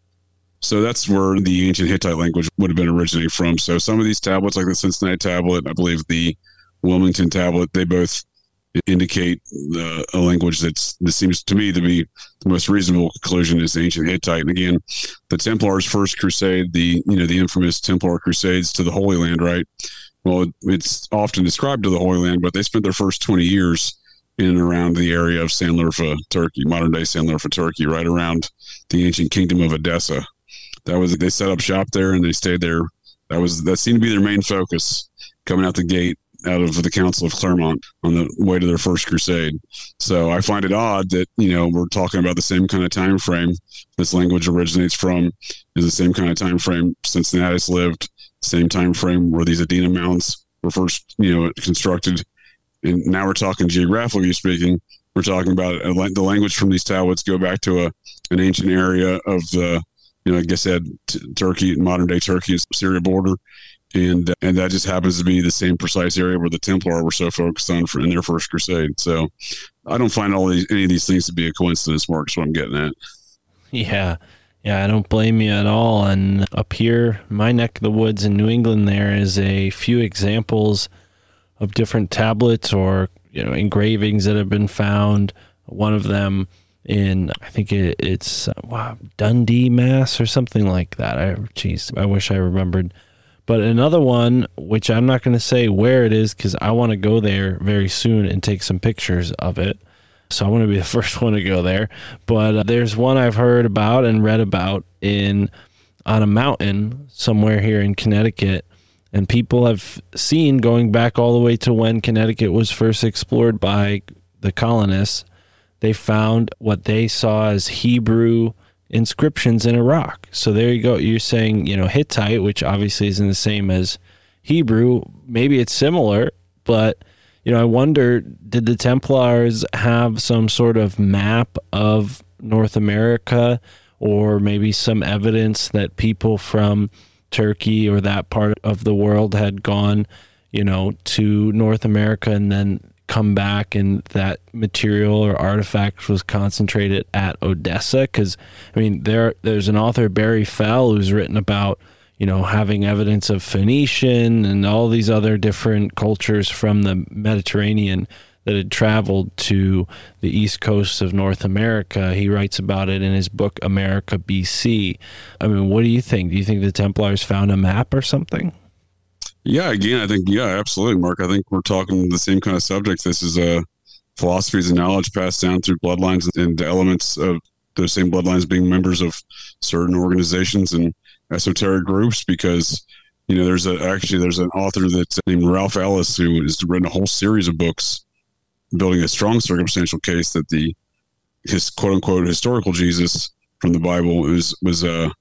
So that's where the ancient Hittite language would have been originating from. So some of these tablets, like the Cincinnati tablet, I believe the Wilmington tablet, they both indicate the, a language that's that seems to me to be the most reasonable conclusion is ancient Hittite. And again, the Templars' first crusade, the you know the infamous Templar crusades to the Holy Land, right? Well, it's often described to the Holy Land, but they spent their first twenty years in and around the area of Sanliurfa, Turkey, modern day Sanliurfa, Turkey, right around the ancient kingdom of Edessa that was they set up shop there and they stayed there. That was that seemed to be their main focus coming out the gate out of the Council of Clermont on the way to their first crusade. So I find it odd that you know we're talking about the same kind of time frame this language originates from is the same kind of time frame Cincinnatus lived, same time frame where these Adena mounds were first you know constructed, and now we're talking geographically speaking. We're talking about the language from these tablets go back to a an ancient area of the you know, I said, t- Turkey, modern day Turkey and Syria border. And, and that just happens to be the same precise area where the Templar were so focused on for, in their first crusade. So I don't find all these, any of these things to be a coincidence, Mark, is what I'm getting at. Yeah. Yeah, I don't blame you at all. And up here, my neck of the woods in New England, there is a few examples of different tablets or you know engravings that have been found. One of them in I think it, it's uh, wow, Dundee, Mass, or something like that. I jeez, I wish I remembered. But another one, which I'm not going to say where it is because I want to go there very soon and take some pictures of it. So I want to be the first one to go there. But uh, there's one I've heard about and read about in on a mountain somewhere here in Connecticut. And people have seen going back all the way to when Connecticut was first explored by the colonists. They found what they saw as Hebrew inscriptions in a rock. So there you go. You're saying, you know, Hittite, which obviously isn't the same as Hebrew. Maybe it's similar, but you know, I wonder did the Templars have some sort of map of North America or maybe some evidence that people from Turkey or that part of the world had gone, you know, to North America and then come back and that material or artifact was concentrated at Edessa? Because I mean there there's an author Barry Fell who's written about you know having evidence of Phoenician and all these other different cultures from the Mediterranean that had traveled to the east coast of North America. He writes about it in his book America BC. I mean, what do you think? Do you think the Templars found a map or something? Yeah, again, I think yeah, absolutely, Mark. I think we're talking the same kind of subject. This is a philosophies and knowledge passed down through bloodlines and elements of those same bloodlines being members of certain organizations and esoteric groups. Because you know, there's a actually there's an author that's named Ralph Ellis who has written a whole series of books building a strong circumstantial case that the his quote unquote historical Jesus from the Bible. Was was a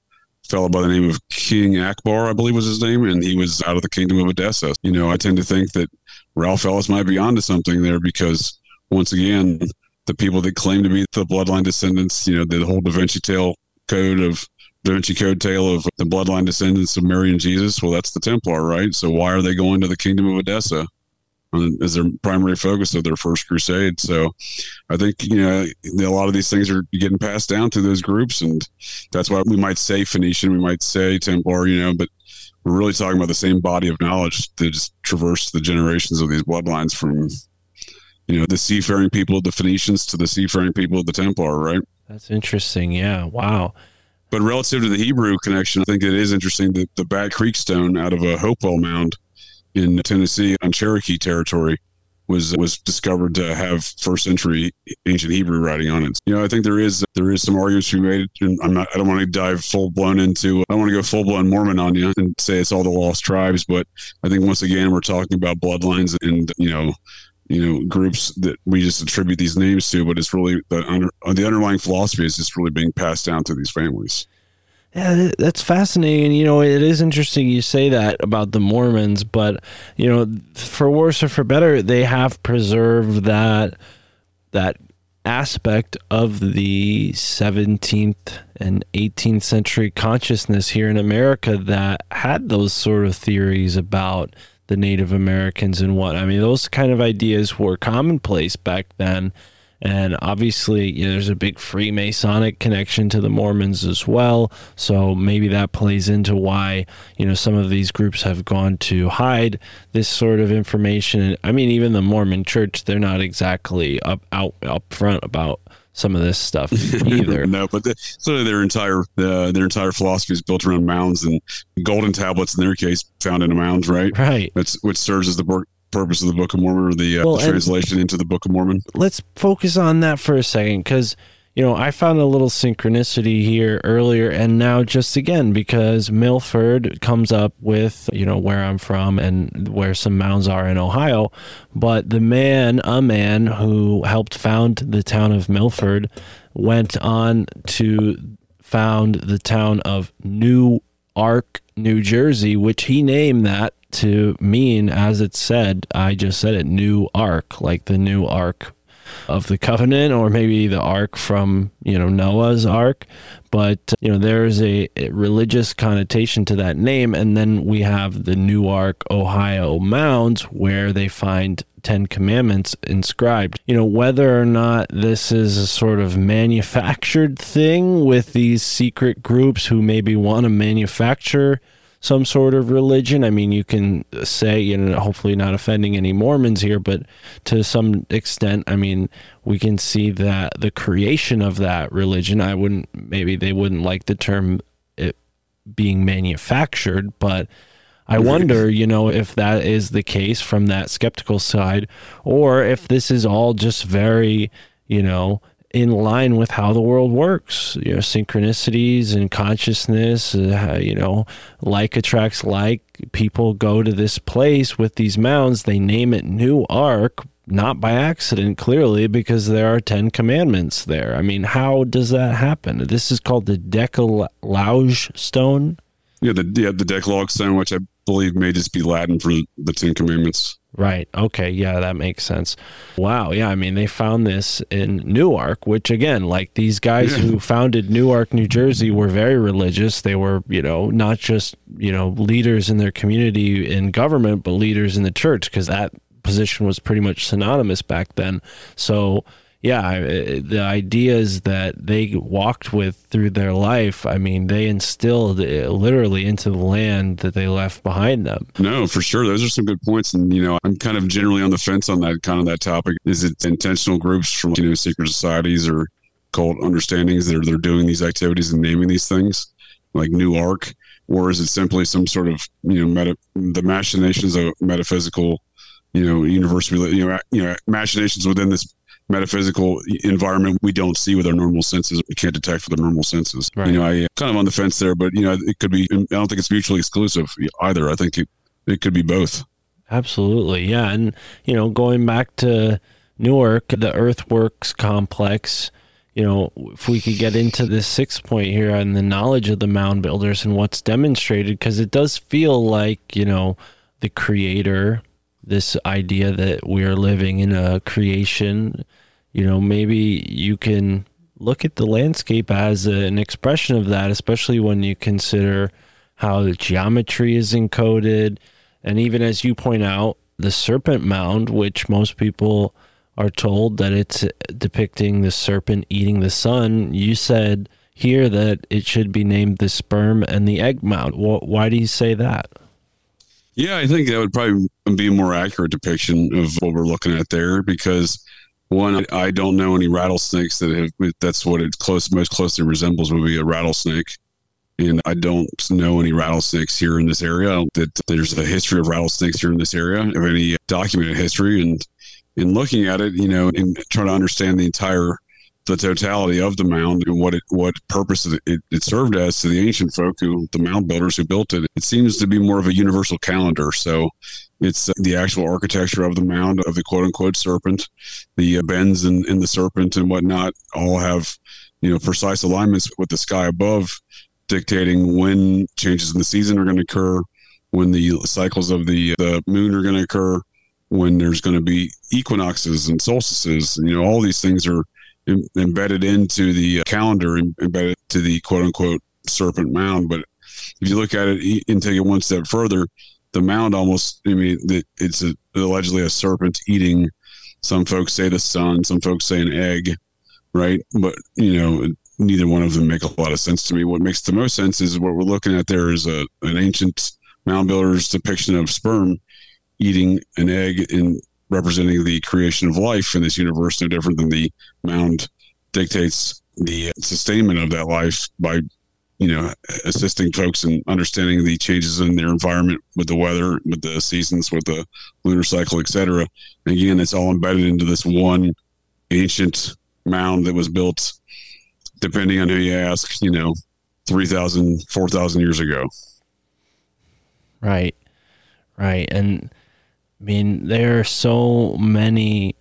fellow by the name of King Akbar, I believe was his name, and he was out of the kingdom of Edessa. You know, I tend to think that Ralph Ellis might be onto something there because once again, the people that claim to be the bloodline descendants, you know, the whole Da Vinci tale code of Da Vinci Code tale of the bloodline descendants of Mary and Jesus. Well, that's the Templar, right? So why are they going to the kingdom of Edessa as their primary focus of their first crusade? So I think, you know, a lot of these things are getting passed down to those groups. And that's why we might say Phoenician, we might say Templar, you know, but we're really talking about the same body of knowledge that just traversed the generations of these bloodlines from, you know, the seafaring people of the Phoenicians to the seafaring people of the Templar, right? That's interesting. Yeah. Wow. But relative to the Hebrew connection, I think it is interesting that the Bat Creek stone out of a Hopewell mound in Tennessee on Cherokee territory was was discovered to have first century ancient Hebrew writing on it. You know, I think there is there is some arguments to be made. And I'm not. I don't want to dive full blown into. I don't want to go full blown Mormon on you and say it's all the lost tribes. But I think once again we're talking about bloodlines and you know you know groups that we just attribute these names to, but it's really the under, uh, the underlying philosophy is just really being passed down to these families. Yeah, that's fascinating. You know, it is interesting you say that about the Mormons, but you know, for worse or for better, they have preserved that that aspect of the 17th and 18th century consciousness here in America that had those sort of theories about the Native Americans and what. I mean, those kind of ideas were commonplace back then. And obviously, you know, there's a big Freemasonic connection to the Mormons as well. So maybe that plays into why, you know, some of these groups have gone to hide this sort of information. I mean, even the Mormon church, they're not exactly up out up front about some of this stuff either. no, but the, so their entire uh, their entire philosophy is built around mounds and golden tablets in their case found in a mound, right? right. That's which serves as the bur- purpose of the Book of Mormon or the, uh, Well, the translation into the Book of Mormon. let's focus on that for a second because you know i found a little synchronicity here earlier and now just again because milford comes up with you know where i'm from and where some mounds are in ohio but the man a man who helped found the town of milford went on to found the town of new ark new jersey which he named that to mean as it said i just said it new ark like the new ark of the covenant or maybe the ark from you know noah's ark. But uh, you know there's a, a religious connotation to that name. And then we have the newark ohio mounds where they find 10 commandments inscribed. You know whether or not this is a sort of manufactured thing with these secret groups who maybe want to manufacture some sort of religion. I mean, you can say, you know, hopefully not offending any Mormons here, but to some extent, I mean, we can see that the creation of that religion, I wouldn't, maybe they wouldn't like the term it being manufactured, but I wonder, you know, if that is the case from that skeptical side, or if this is all just very, you know, in line with how the world works. You know, synchronicities and consciousness. Uh, you know, like attracts like. People go to this place with these mounds. They name it New Ark, not by accident, clearly, because there are ten commandments there. I mean, how does that happen? This is called the Decalogue stone. Yeah, the yeah, the Decalogue stone, which I believe may just be Latin for the Ten Commandments. Right. Okay. Yeah, that makes sense. Wow. Yeah. I mean, they found this in Newark, which again, like these guys Yeah. who founded Newark, New Jersey, were very religious. They were, you know, not just, you know, leaders in their community in government, but leaders in the church, because that position was pretty much synonymous back then. So, yeah, the ideas that they walked with through their life, I mean, they instilled uh, literally into the land that they left behind them. No, for sure. Those are some good points. And, you know, I'm kind of generally on the fence on that kind of that topic. Is it intentional groups from, you know, secret societies or cult understandings that are they're doing these activities and naming these things like New Ark? Or is it simply some sort of, you know, meta, the machinations of metaphysical, you know, universe, you know, you know, machinations within this metaphysical environment we don't see with our normal senses we can't detect with our normal senses Right. you know i uh, kind of on the fence there but you know it could be i don't think it's mutually exclusive either i think it, it could be both Absolutely. Yeah. And, you know, going back to Newark, the Earthworks complex, you know, if we could get into this sixth point here on the knowledge of the mound builders and what's demonstrated, because it does feel like, you know, the creator, this idea that we are living in a creation, you know, maybe you can look at the landscape as a, an expression of that, especially when you consider how the geometry is encoded. And even as you point out, the serpent mound, which most people are told that it's depicting the serpent eating the sun, you said here that it should be named the sperm and the egg mound. Why do you say that? Yeah, I think that would probably be a more accurate depiction of what we're looking at there because one, I- don't know any rattlesnakes that have that's what it close most closely resembles would be a rattlesnake. And I don't know any rattlesnakes here in this area. That there's a history of rattlesnakes here in this area, of any documented history. And in looking at it, you know, and trying to understand the entire the totality of the mound and what it what purpose it, it, it served as to the ancient folk who the mound builders who built it. It seems to be more of a universal calendar. So it's the actual architecture of the mound of the quote unquote serpent, the uh, bends in, in the serpent and whatnot all have you know precise alignments with the sky above, dictating when changes in the season are going to occur, when the cycles of the the moon are going to occur, when there's going to be equinoxes and solstices. You know, all these things are em- embedded into the calendar, em- embedded to the quote unquote serpent mound. But if you look at it and take it one step further, the mound almost, I mean, it's a, allegedly a serpent eating. Some folks say the sun, some folks say an egg, right? But, you know, neither one of them make a lot of sense to me. What makes the most sense is what we're looking at there is a, an ancient mound builder's depiction of sperm eating an egg in representing the creation of life in this universe, no different than the mound dictates the sustainment of that life by, you know, assisting folks in understanding the changes in their environment with the weather, with the seasons, with the lunar cycle, etc. Again, it's all embedded into this one ancient mound that was built, depending on who you ask, you know, 3,000, 4,000 years ago. Right. Right. And I mean, there are so many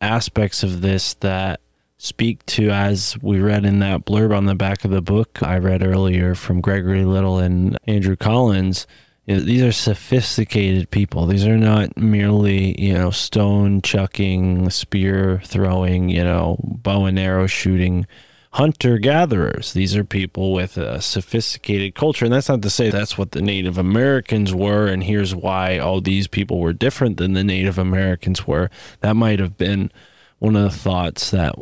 aspects of this that speak to, as we read in that blurb on the back of the book I read earlier from Gregory Little and Andrew Collins. You know, these are sophisticated people. These are not merely, you know, stone chucking, spear throwing, you know, bow and arrow shooting hunter gatherers. These are people with a sophisticated culture. And that's not to say that's what the Native Americans were. And here's why all these people were different than the Native Americans were. That might have been one of the thoughts that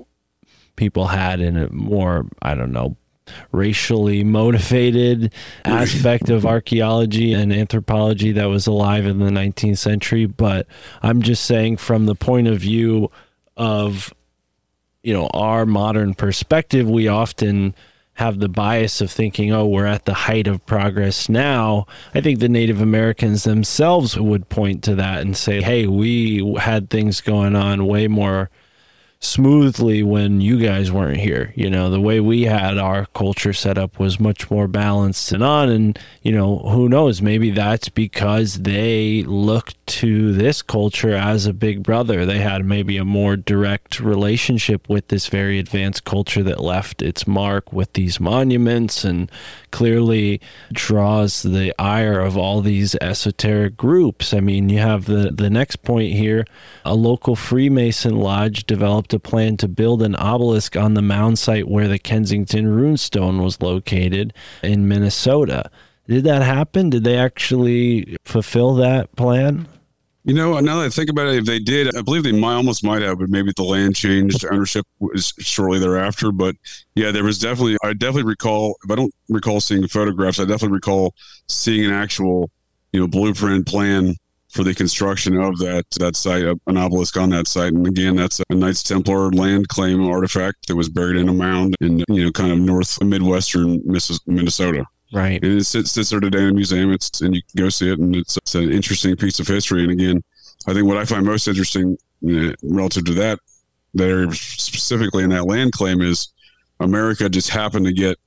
people had in a more, I don't know, racially motivated aspect of archaeology and anthropology that was alive in the 19th century. But I'm just saying, from the point of view of you know our modern perspective we often have the bias of thinking oh we're at the height of progress now i think the native americans themselves would point to that and say hey we had things going on way more smoothly when you guys weren't here. You know, the way we had our culture set up was much more balanced and on. And, you know, who knows? Maybe that's because they looked to this culture as a big brother. They had maybe a more direct relationship with this very advanced culture that left its mark with these monuments and clearly draws the ire of all these esoteric groups. I mean, you have the, the next point here a local Freemason lodge developed a plan to build an obelisk on the mound site where the Kensington runestone was located in Minnesota. Did that happen? Did they actually fulfill that plan? You know, now that I think about it, if they did, I believe they might almost might have, but maybe the land changed ownership was shortly thereafter. But yeah, there was definitely, I definitely recall, if I don't recall seeing photographs, I definitely recall seeing an actual, you know, blueprint plan for the construction of that that site, an obelisk on that site. And again, that's a Knights Templar land claim artifact that was buried in a mound in, you know, kind of north midwestern Minnesota. Right. And it sits, sits there today in a museum. It's and you can go see it, and it's, it's an interesting piece of history. And again, I think what I find most interesting you know, relative to that, area specifically in that land claim is America just happened to get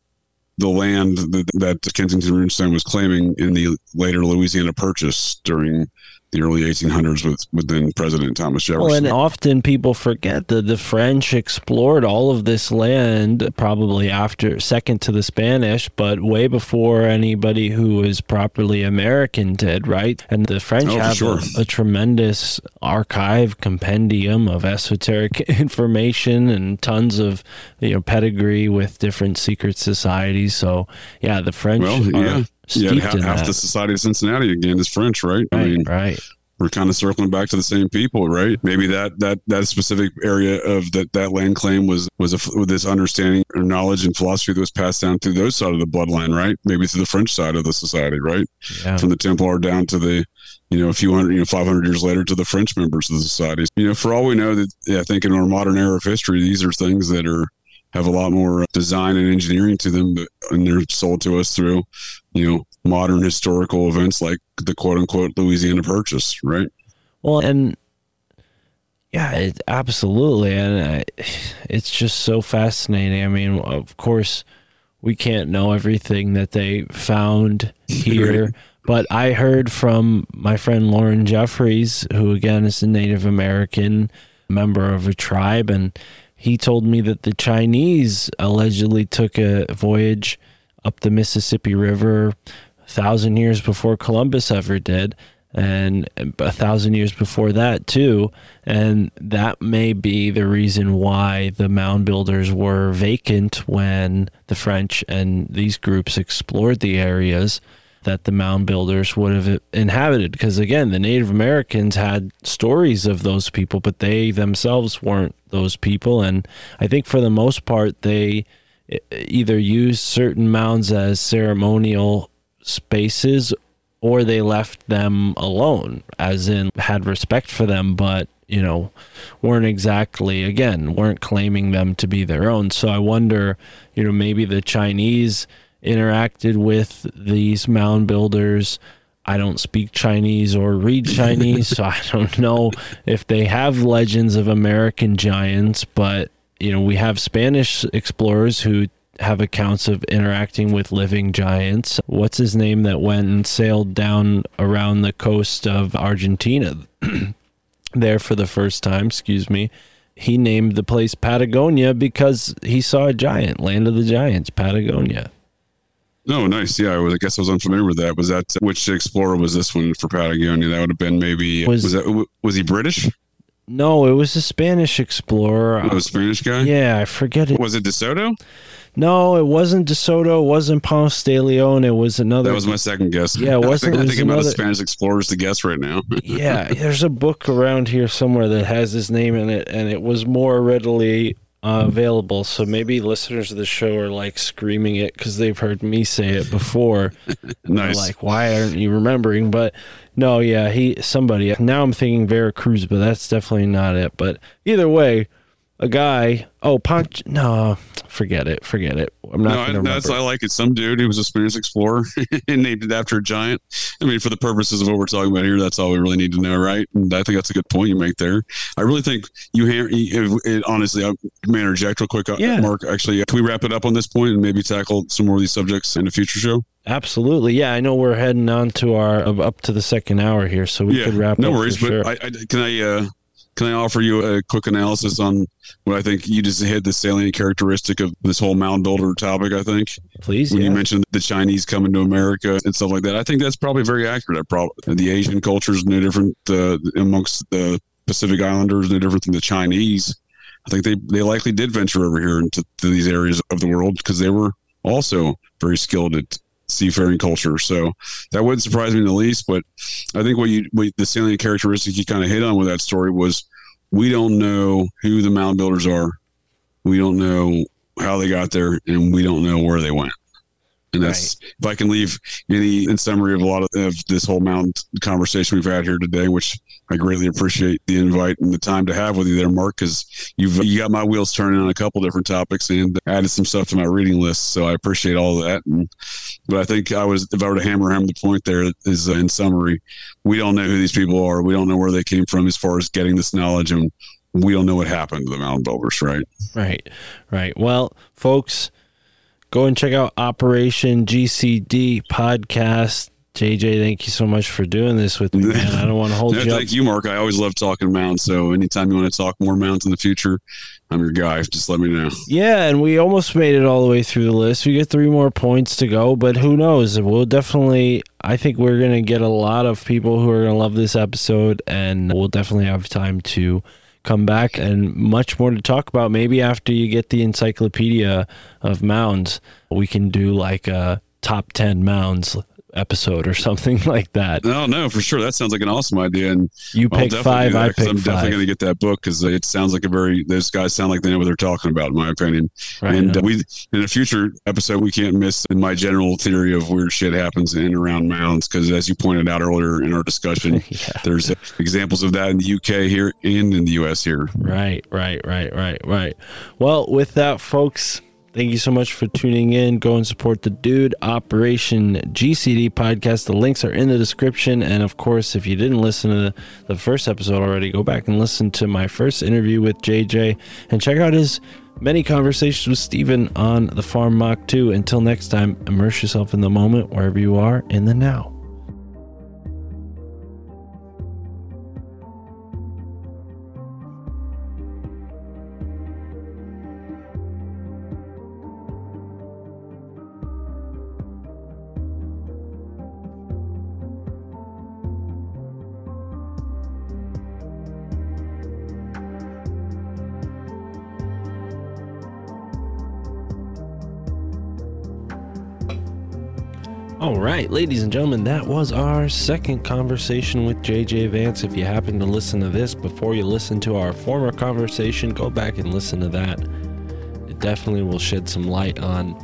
the land that, that Kensington Runestone was claiming in the later Louisiana Purchase during the early 1800s with within President Thomas Jefferson. Well, and often people forget that the French explored all of this land probably after second to the Spanish, but way before anybody who was properly American did, right? And the French Oh, have sure. a, a tremendous archive compendium of esoteric information and tons of you know pedigree with different secret societies. So yeah, the French well, are yeah, yeah. Half, in half that. the Society of Cincinnati again is French, right? I mean, right. we're kind of circling back to the same people, right? Maybe that that that specific area of that that land claim was was a, with this understanding or knowledge and philosophy that was passed down through those side of the bloodline, right? Maybe through the French side of the society, right? Yeah. From the Templar down to the you know a few hundred, you know, five hundred years later to the French members of the society. You know, for all we know, that yeah, I think in our modern era of history, these are things that are have a lot more uh, design and engineering to them, but, and they're sold to us through you know modern historical events like the quote unquote Louisiana Purchase, right? Well, and yeah, it, absolutely, and I, it's just so fascinating. I mean, of course, we can't know everything that they found here, but I heard from my friend Lauren Jeffries, who again is a Native American member of a tribe, and he told me that the Chinese allegedly took a voyage up the Mississippi River a thousand years before Columbus ever did, and a thousand years before that too. And that may be the reason why the mound builders were vacant when the French and these groups explored the areas that the mound builders would have inhabited. Because again, the Native Americans had stories of those people, but they themselves weren't those people. And I think for the most part, they either used certain mounds as ceremonial spaces or they left them alone, as in had respect for them, but you know, weren't exactly again weren't claiming them to be their own. So I wonder, you know, maybe the Chinese interacted with these mound builders. I don't speak Chinese or read Chinese, so I don't know if they have legends of American giants, but you know, we have Spanish explorers who have accounts of interacting with living giants. What's his name that went and sailed down around the coast of Argentina there for the first time, excuse me. He named the place Patagonia because he saw a giant, land of the giants, Patagonia. Oh, nice. Yeah, I, was, I guess I was unfamiliar with that. Was that which explorer was this one for Patagonia? That would have been maybe Was- was, that was he British? No, it was a Spanish explorer. Oh, a Spanish guy? yeah, I forget it. Was it DeSoto? No, it wasn't De Soto. It wasn't Ponce de Leon. It was another. That was my second guess. Yeah, it I wasn't- think, it I'm was thinking about the Spanish explorers to guess right now. yeah, there's a book around here somewhere that has his name in it, and it was more readily uh, available. So maybe listeners of the show are like screaming it because they've heard me say it before. Nice. like, why aren't you remembering? But no, yeah, he somebody. Now I'm thinking Veracruz, but that's definitely not it. But either way, a guy. Oh, Ponch. No, forget it. Forget it. I'm not no, I, that's, I like it. Some dude who was a Spanish explorer and named it after a giant. I mean, for the purposes of what we're talking about here, that's all we really need to know, right? And I think that's a good point you make there. I really think you, ha- you it, honestly, I may interject real quick, uh, Yeah. Mark. Actually, can we wrap it up on this point and maybe tackle some more of these subjects in a future show? Absolutely. Yeah, I know we're heading on to our up to the second hour here, so we yeah, could wrap no up. worries. for sure. But I, I, can I uh, can I offer you a quick analysis on what I think you just hit the salient characteristic of this whole mound builder topic? I think Please. when yeah. you mentioned the Chinese coming to America and stuff like that, I think that's probably very accurate. I probably the Asian culture is no different uh, amongst the Pacific Islanders, no different than the Chinese. I think they they likely did venture over here into these areas of the world because they were also very skilled at seafaring culture. So that wouldn't surprise me in the least. But I think what you what the salient characteristic you kind of hit on with that story was we don't know who the mound builders are. We don't know how they got there, and we don't know where they went. And that's if I can leave any in summary of a lot of, of this whole mound conversation we've had here today, which I greatly appreciate the invite and the time to have with you there, Mark, because you've you got my wheels turning on a couple different topics and added some stuff to my reading list. So I appreciate all that. And but I think I was if I were to hammer home the point there is uh, in summary, we don't know who these people are. We don't know where they came from as far as getting this knowledge, and we don't know what happened to the mound builders, right? Right, right. Well, folks, go and check out Operation GCD podcast. JJ, thank you so much for doing this with me, man. I don't want to hold No, you up. thank you, Mark. I always love talking mounds. So anytime you want to talk more mounds in the future, I'm your guy. Just let me know. Yeah, and we almost made it all the way through the list. We get three more points to go, but who knows? We'll definitely. I think we're gonna get a lot of people who are gonna love this episode, and we'll definitely have time to come back and much more to talk about. Maybe after you get the encyclopedia of mounds, we can do like a top ten mounds episode or something like that. No, no, for sure. That sounds like an awesome idea. And You pick five, I pick I'm definitely going to get that book because it sounds like a very, those guys sound like they know what they're talking about, in my opinion. Right. and uh, we, in a future episode, we can't miss in my general theory of weird shit happens in and around mounds. Because as you pointed out earlier in our discussion, yeah. there's examples of that in the UK here and in the US here. Right, right, right, right, right. Well, with that, folks, thank you so much for tuning in. Go and support the Dude Operation GCD podcast. The links are in the description. And of course, if you didn't listen to the, first episode already, go back and listen to my first interview with JJ and check out his many conversations with Steven on the Farm Mock 2. Until next time, immerse yourself in the moment wherever you are in the now. All right, ladies and gentlemen, that was our second conversation with JJ Vance. If you happen to listen to this before you listen to our former conversation, go back and listen to that. It definitely will shed some light on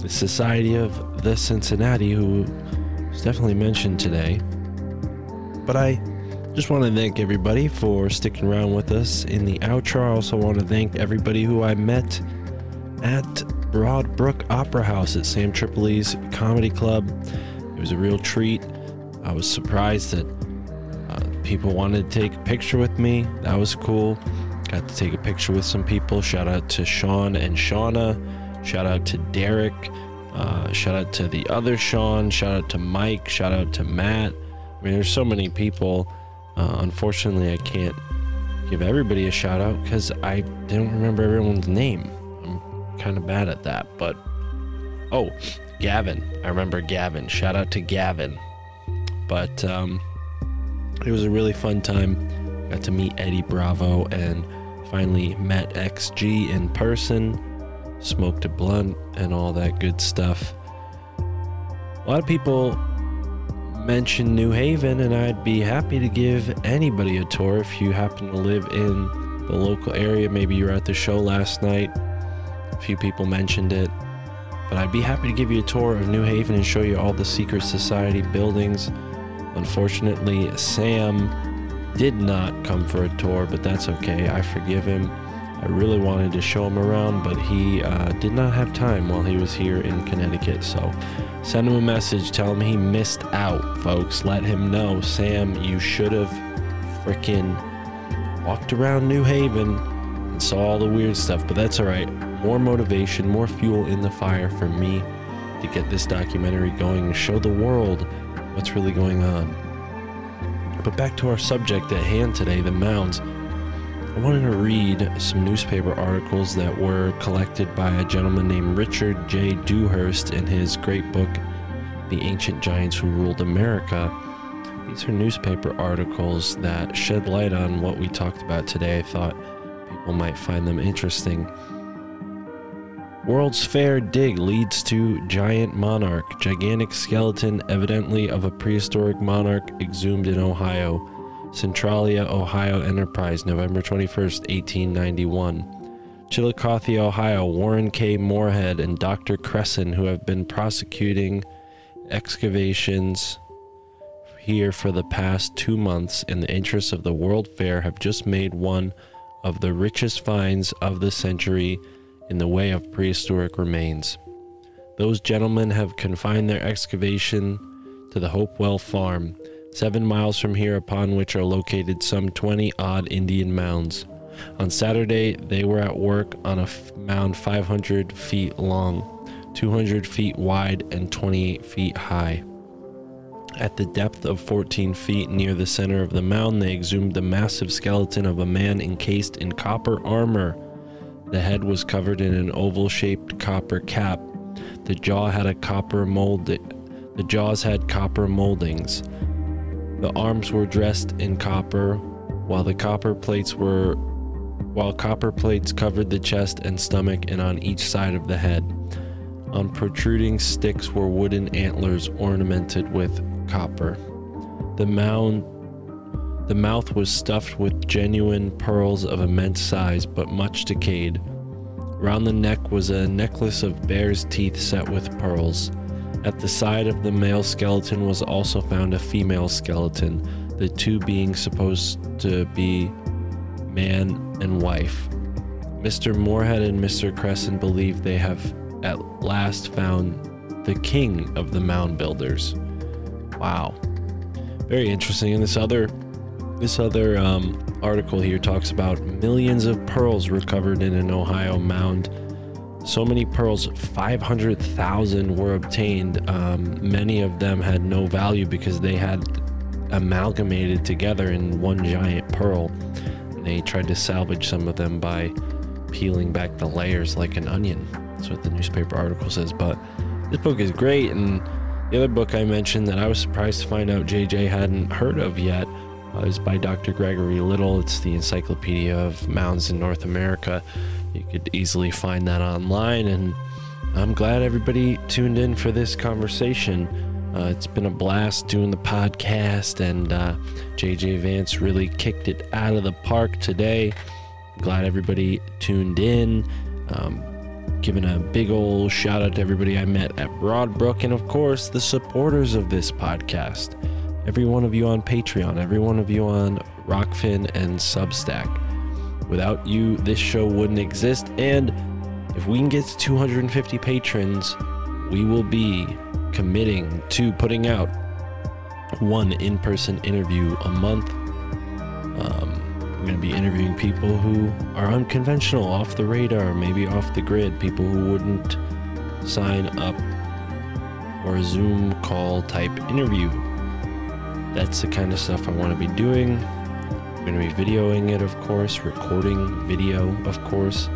the Society of the Cincinnati, who was definitely mentioned today. But I just want to thank everybody for sticking around with us in the outro. I also want to thank everybody who I met at Broadbrook Opera House at Sam Tripoli's Comedy Club. It was a real treat. I was surprised that uh, people wanted to take a picture with me. That was cool. Got to take a picture with some people. Shout out to Sean and Shauna. Shout out to Derek. Uh, shout out to the other Sean. Shout out to Mike. Shout out to Matt. I mean, there's so many people. Uh, unfortunately, I can't give everybody a shout out because I don't remember everyone's name. Kind of bad at that. But oh, Gavin. I remember Gavin. Shout out to Gavin. But um, it was a really fun time. Got to meet Eddie Bravo and finally met XG in person. Smoked a blunt and all that good stuff. A lot of people mention New Haven, and I'd be happy to give anybody a tour if you happen to live in the local area. Maybe you were at the show last night. A few people mentioned it. But I'd be happy to give you a tour of New Haven and show you all the secret society buildings. Unfortunately, Sam did not come for a tour, but that's okay. I forgive him. I really wanted to show him around, but he uh, did not have time while he was here in Connecticut. So send him a message. Tell him he missed out, folks. Let him know, Sam, you should have freaking walked around New Haven and saw all the weird stuff, but that's all right. More motivation, more fuel in the fire for me to get this documentary going and show the world what's really going on. But back to our subject at hand today the mounds. I wanted to read some newspaper articles that were collected by a gentleman named Richard J. Dewhurst in his great book, The Ancient Giants Who Ruled America. These are newspaper articles that shed light on what we talked about today. I thought people might find them interesting. World's Fair dig leads to giant monarch, gigantic skeleton, evidently of a prehistoric monarch, exhumed in Ohio. Centralia, Ohio Enterprise, November 21st, 1891. Chillicothe, Ohio, Warren K. Moorehead and Dr. Cresson, who have been prosecuting excavations here for the past two months in the interests of the World Fair, have just made one of the richest finds of the century in the way of prehistoric remains. Those gentlemen have confined their excavation to the Hopewell Farm, seven miles from here, upon which are located some 20 odd Indian mounds. On Saturday, they were at work on a mound 500 feet long, 200 feet wide, and 28 feet high. At the depth of 14 feet near the center of the mound, they exhumed the massive skeleton of a man encased in copper armor. The head was covered in an oval shaped copper cap. The jaw had a copper mold. The jaws had copper moldings. The arms were dressed in copper, while the copper plates were while copper plates covered the chest and stomach and on each side of the head. On protruding sticks were wooden antlers ornamented with copper. The mound the mouth was stuffed with genuine pearls of immense size but much decayed. Round the neck was a necklace of bear's teeth set with pearls. At the side of the male skeleton was also found a female skeleton, the two being supposed to be man and wife. Mr. Moorehead and Mr. Cresson believe they have at last found the king of the mound builders. Wow. Very interesting. And this other this other um, article here talks about millions of pearls recovered in an Ohio mound. So many pearls, 500,000 were obtained. Um, many of them had no value because they had amalgamated together in one giant pearl. And they tried to salvage some of them by peeling back the layers like an onion. That's what the newspaper article says. But this book is great. And the other book I mentioned that I was surprised to find out JJ hadn't heard of yet is by Dr. Gregory Little. It's the Encyclopedia of Mounds in North America. You could easily find that online. And I'm glad everybody tuned in for this conversation. Uh, it's been a blast doing the podcast, and uh, JJ Vance really kicked it out of the park today. Glad everybody tuned in. Um, giving a big old shout out to everybody I met at Broadbrook, and of course, the supporters of this podcast. Every one of you on Patreon, every one of you on Rokfin and Substack. Without you, this show wouldn't exist. And if we can get to 250 patrons, we will be committing to putting out one in person interview a month. Um, I'm going to be interviewing people who are unconventional, off the radar, maybe off the grid, people who wouldn't sign up for a Zoom call type interview. That's the kind of stuff I want to be doing. I'm going to be videoing it, of course, recording video, of course.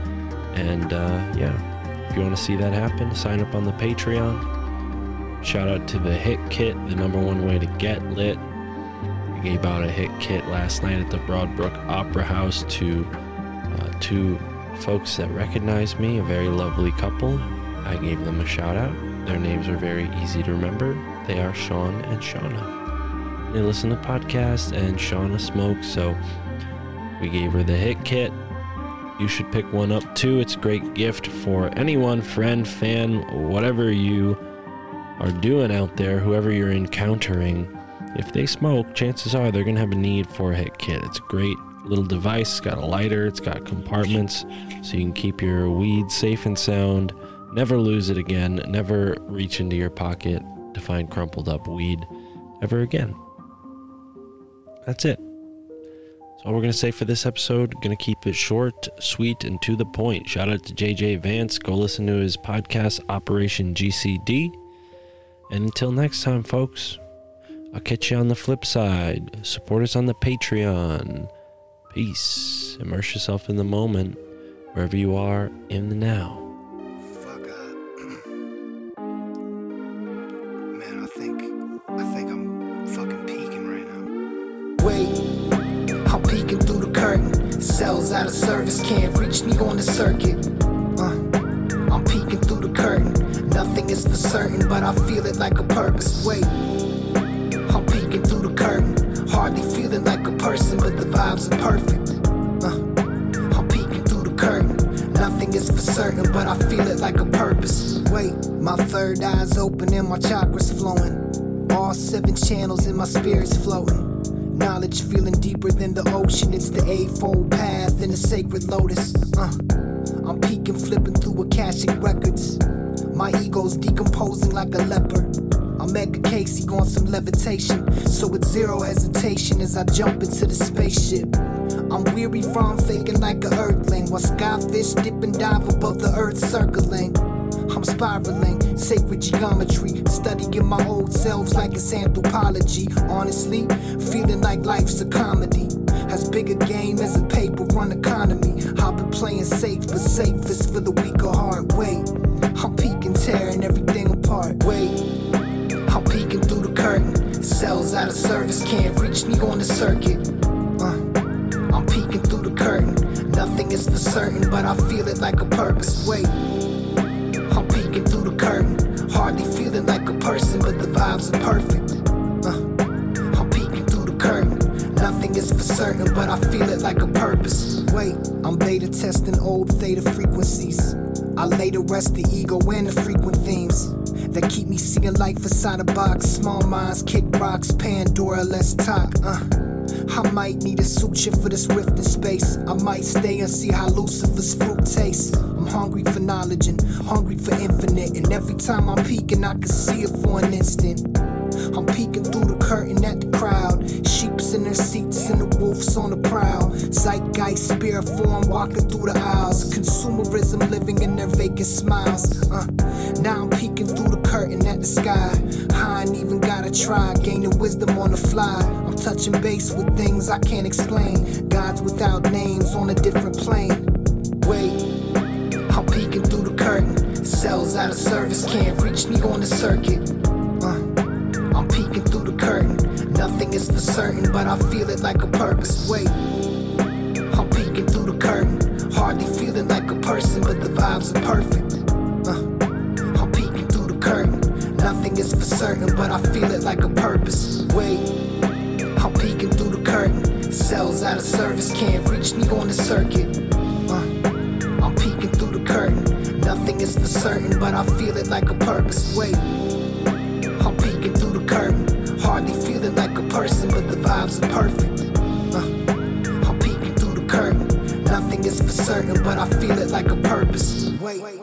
And uh, yeah, if you want to see that happen, sign up on the Patreon. Shout out to the Hit Kit, the number one way to get lit. I gave out a hit kit last night at the Broadbrook Opera House to uh, two folks that recognized me, a very lovely couple. I gave them a shout out. Their names are very easy to remember. They are Sean and Shauna. They listen to podcasts, and Shauna smokes, so we gave her the hit kit. You should pick one up too. It's a great gift for anyone, friend, fan, whatever you are doing out there, whoever you're encountering. If they smoke, chances are they're going to have a need for a hit kit. It's a great little device. It's got a lighter, it's got compartments so you can keep your weed safe and sound. Never lose it again. Never reach into your pocket to find crumpled up weed ever again. That's it. That's all we're going to say for this episode. Going to keep it short, sweet, and to the point. Shout out to JJ Vance. Go listen to his podcast, Operation GCD. And until next time, folks, I'll catch you on the flip side. Support us on the Patreon. Peace. Immerse yourself in the moment, wherever you are in the now. Service, can't reach me on the circuit. Uh, I'm peeking through the curtain. Nothing is for certain, but I feel it like a purpose. Wait, I'm peeking through the curtain. Hardly feeling like a person, but the vibes are perfect. Uh, I'm peeking through the curtain. Nothing is for certain, but I feel it like a purpose. Wait, my third eye's open and my chakras flowing. All seven channels in my spirit's floating. Knowledge feeling deeper than the ocean. It's the eightfold path and the sacred lotus. Uh, I'm peeking, flipping through Akashic records. My ego's decomposing like a leopard. I'm Edgar Cayce on some levitation. So with zero hesitation as I jump into the spaceship. I'm weary from faking like a earthling. While skyfish dip and dive above the earth circling. I'm spiraling, sacred geometry. Studying my old selves like it's anthropology. Honestly, feeling like life's a comedy. As big a game as a paper run economy. I've been playing safe, but safest for the weak or hard. Wait, I'm peeking, tearing everything apart. Wait, I'm peeking through the curtain. Cells out of service can't reach me on the circuit. Uh, I'm peeking through the curtain. Nothing is for certain, but I feel it like a purpose. Wait, I'm through the curtain. Hardly feeling like a person, but the vibes are perfect. Uh, I'm peeking through the curtain. Nothing is for certain, but I feel it like a purpose. Wait, I'm beta testing old theta frequencies. I lay to rest the ego and the frequent themes that keep me seeing life inside a box. Small minds kick rocks, Pandora, let's talk. Uh. I might need a suture for this rift in space. I might stay and see how Lucifer's fruit tastes. Hungry for knowledge and hungry for infinite. And every time I'm peeking, I can see it for an instant. I'm peeking through the curtain at the crowd. Sheeps in their seats and the wolves on the prowl. Zeitgeist, spirit form walking through the aisles. Consumerism living in their vacant smiles. Uh, now I'm peeking through the curtain at the sky. I ain't even gotta try, gaining wisdom on the fly. I'm touching base with things I can't explain. Gods without names on a different plane. Wait, Cells out of service can't reach me on the circuit. Uh, I'm peeking through the curtain. Nothing is for certain, but I feel it like a purpose. Wait, I'm peeking through the curtain. Hardly feeling like a person, but the vibes are perfect. Uh, I'm peeking through the curtain. Nothing is for certain, but I feel it like a purpose. Wait, I'm peeking through the curtain. Cells out of service can't reach me on the circuit. Uh, Nothing is for certain, but I feel it like a purpose. Wait. I'm peeking through the curtain. Hardly feeling like a person, but the vibes are perfect. Uh, I'm peeking through the curtain. Nothing is for certain, but I feel it like a purpose. Wait.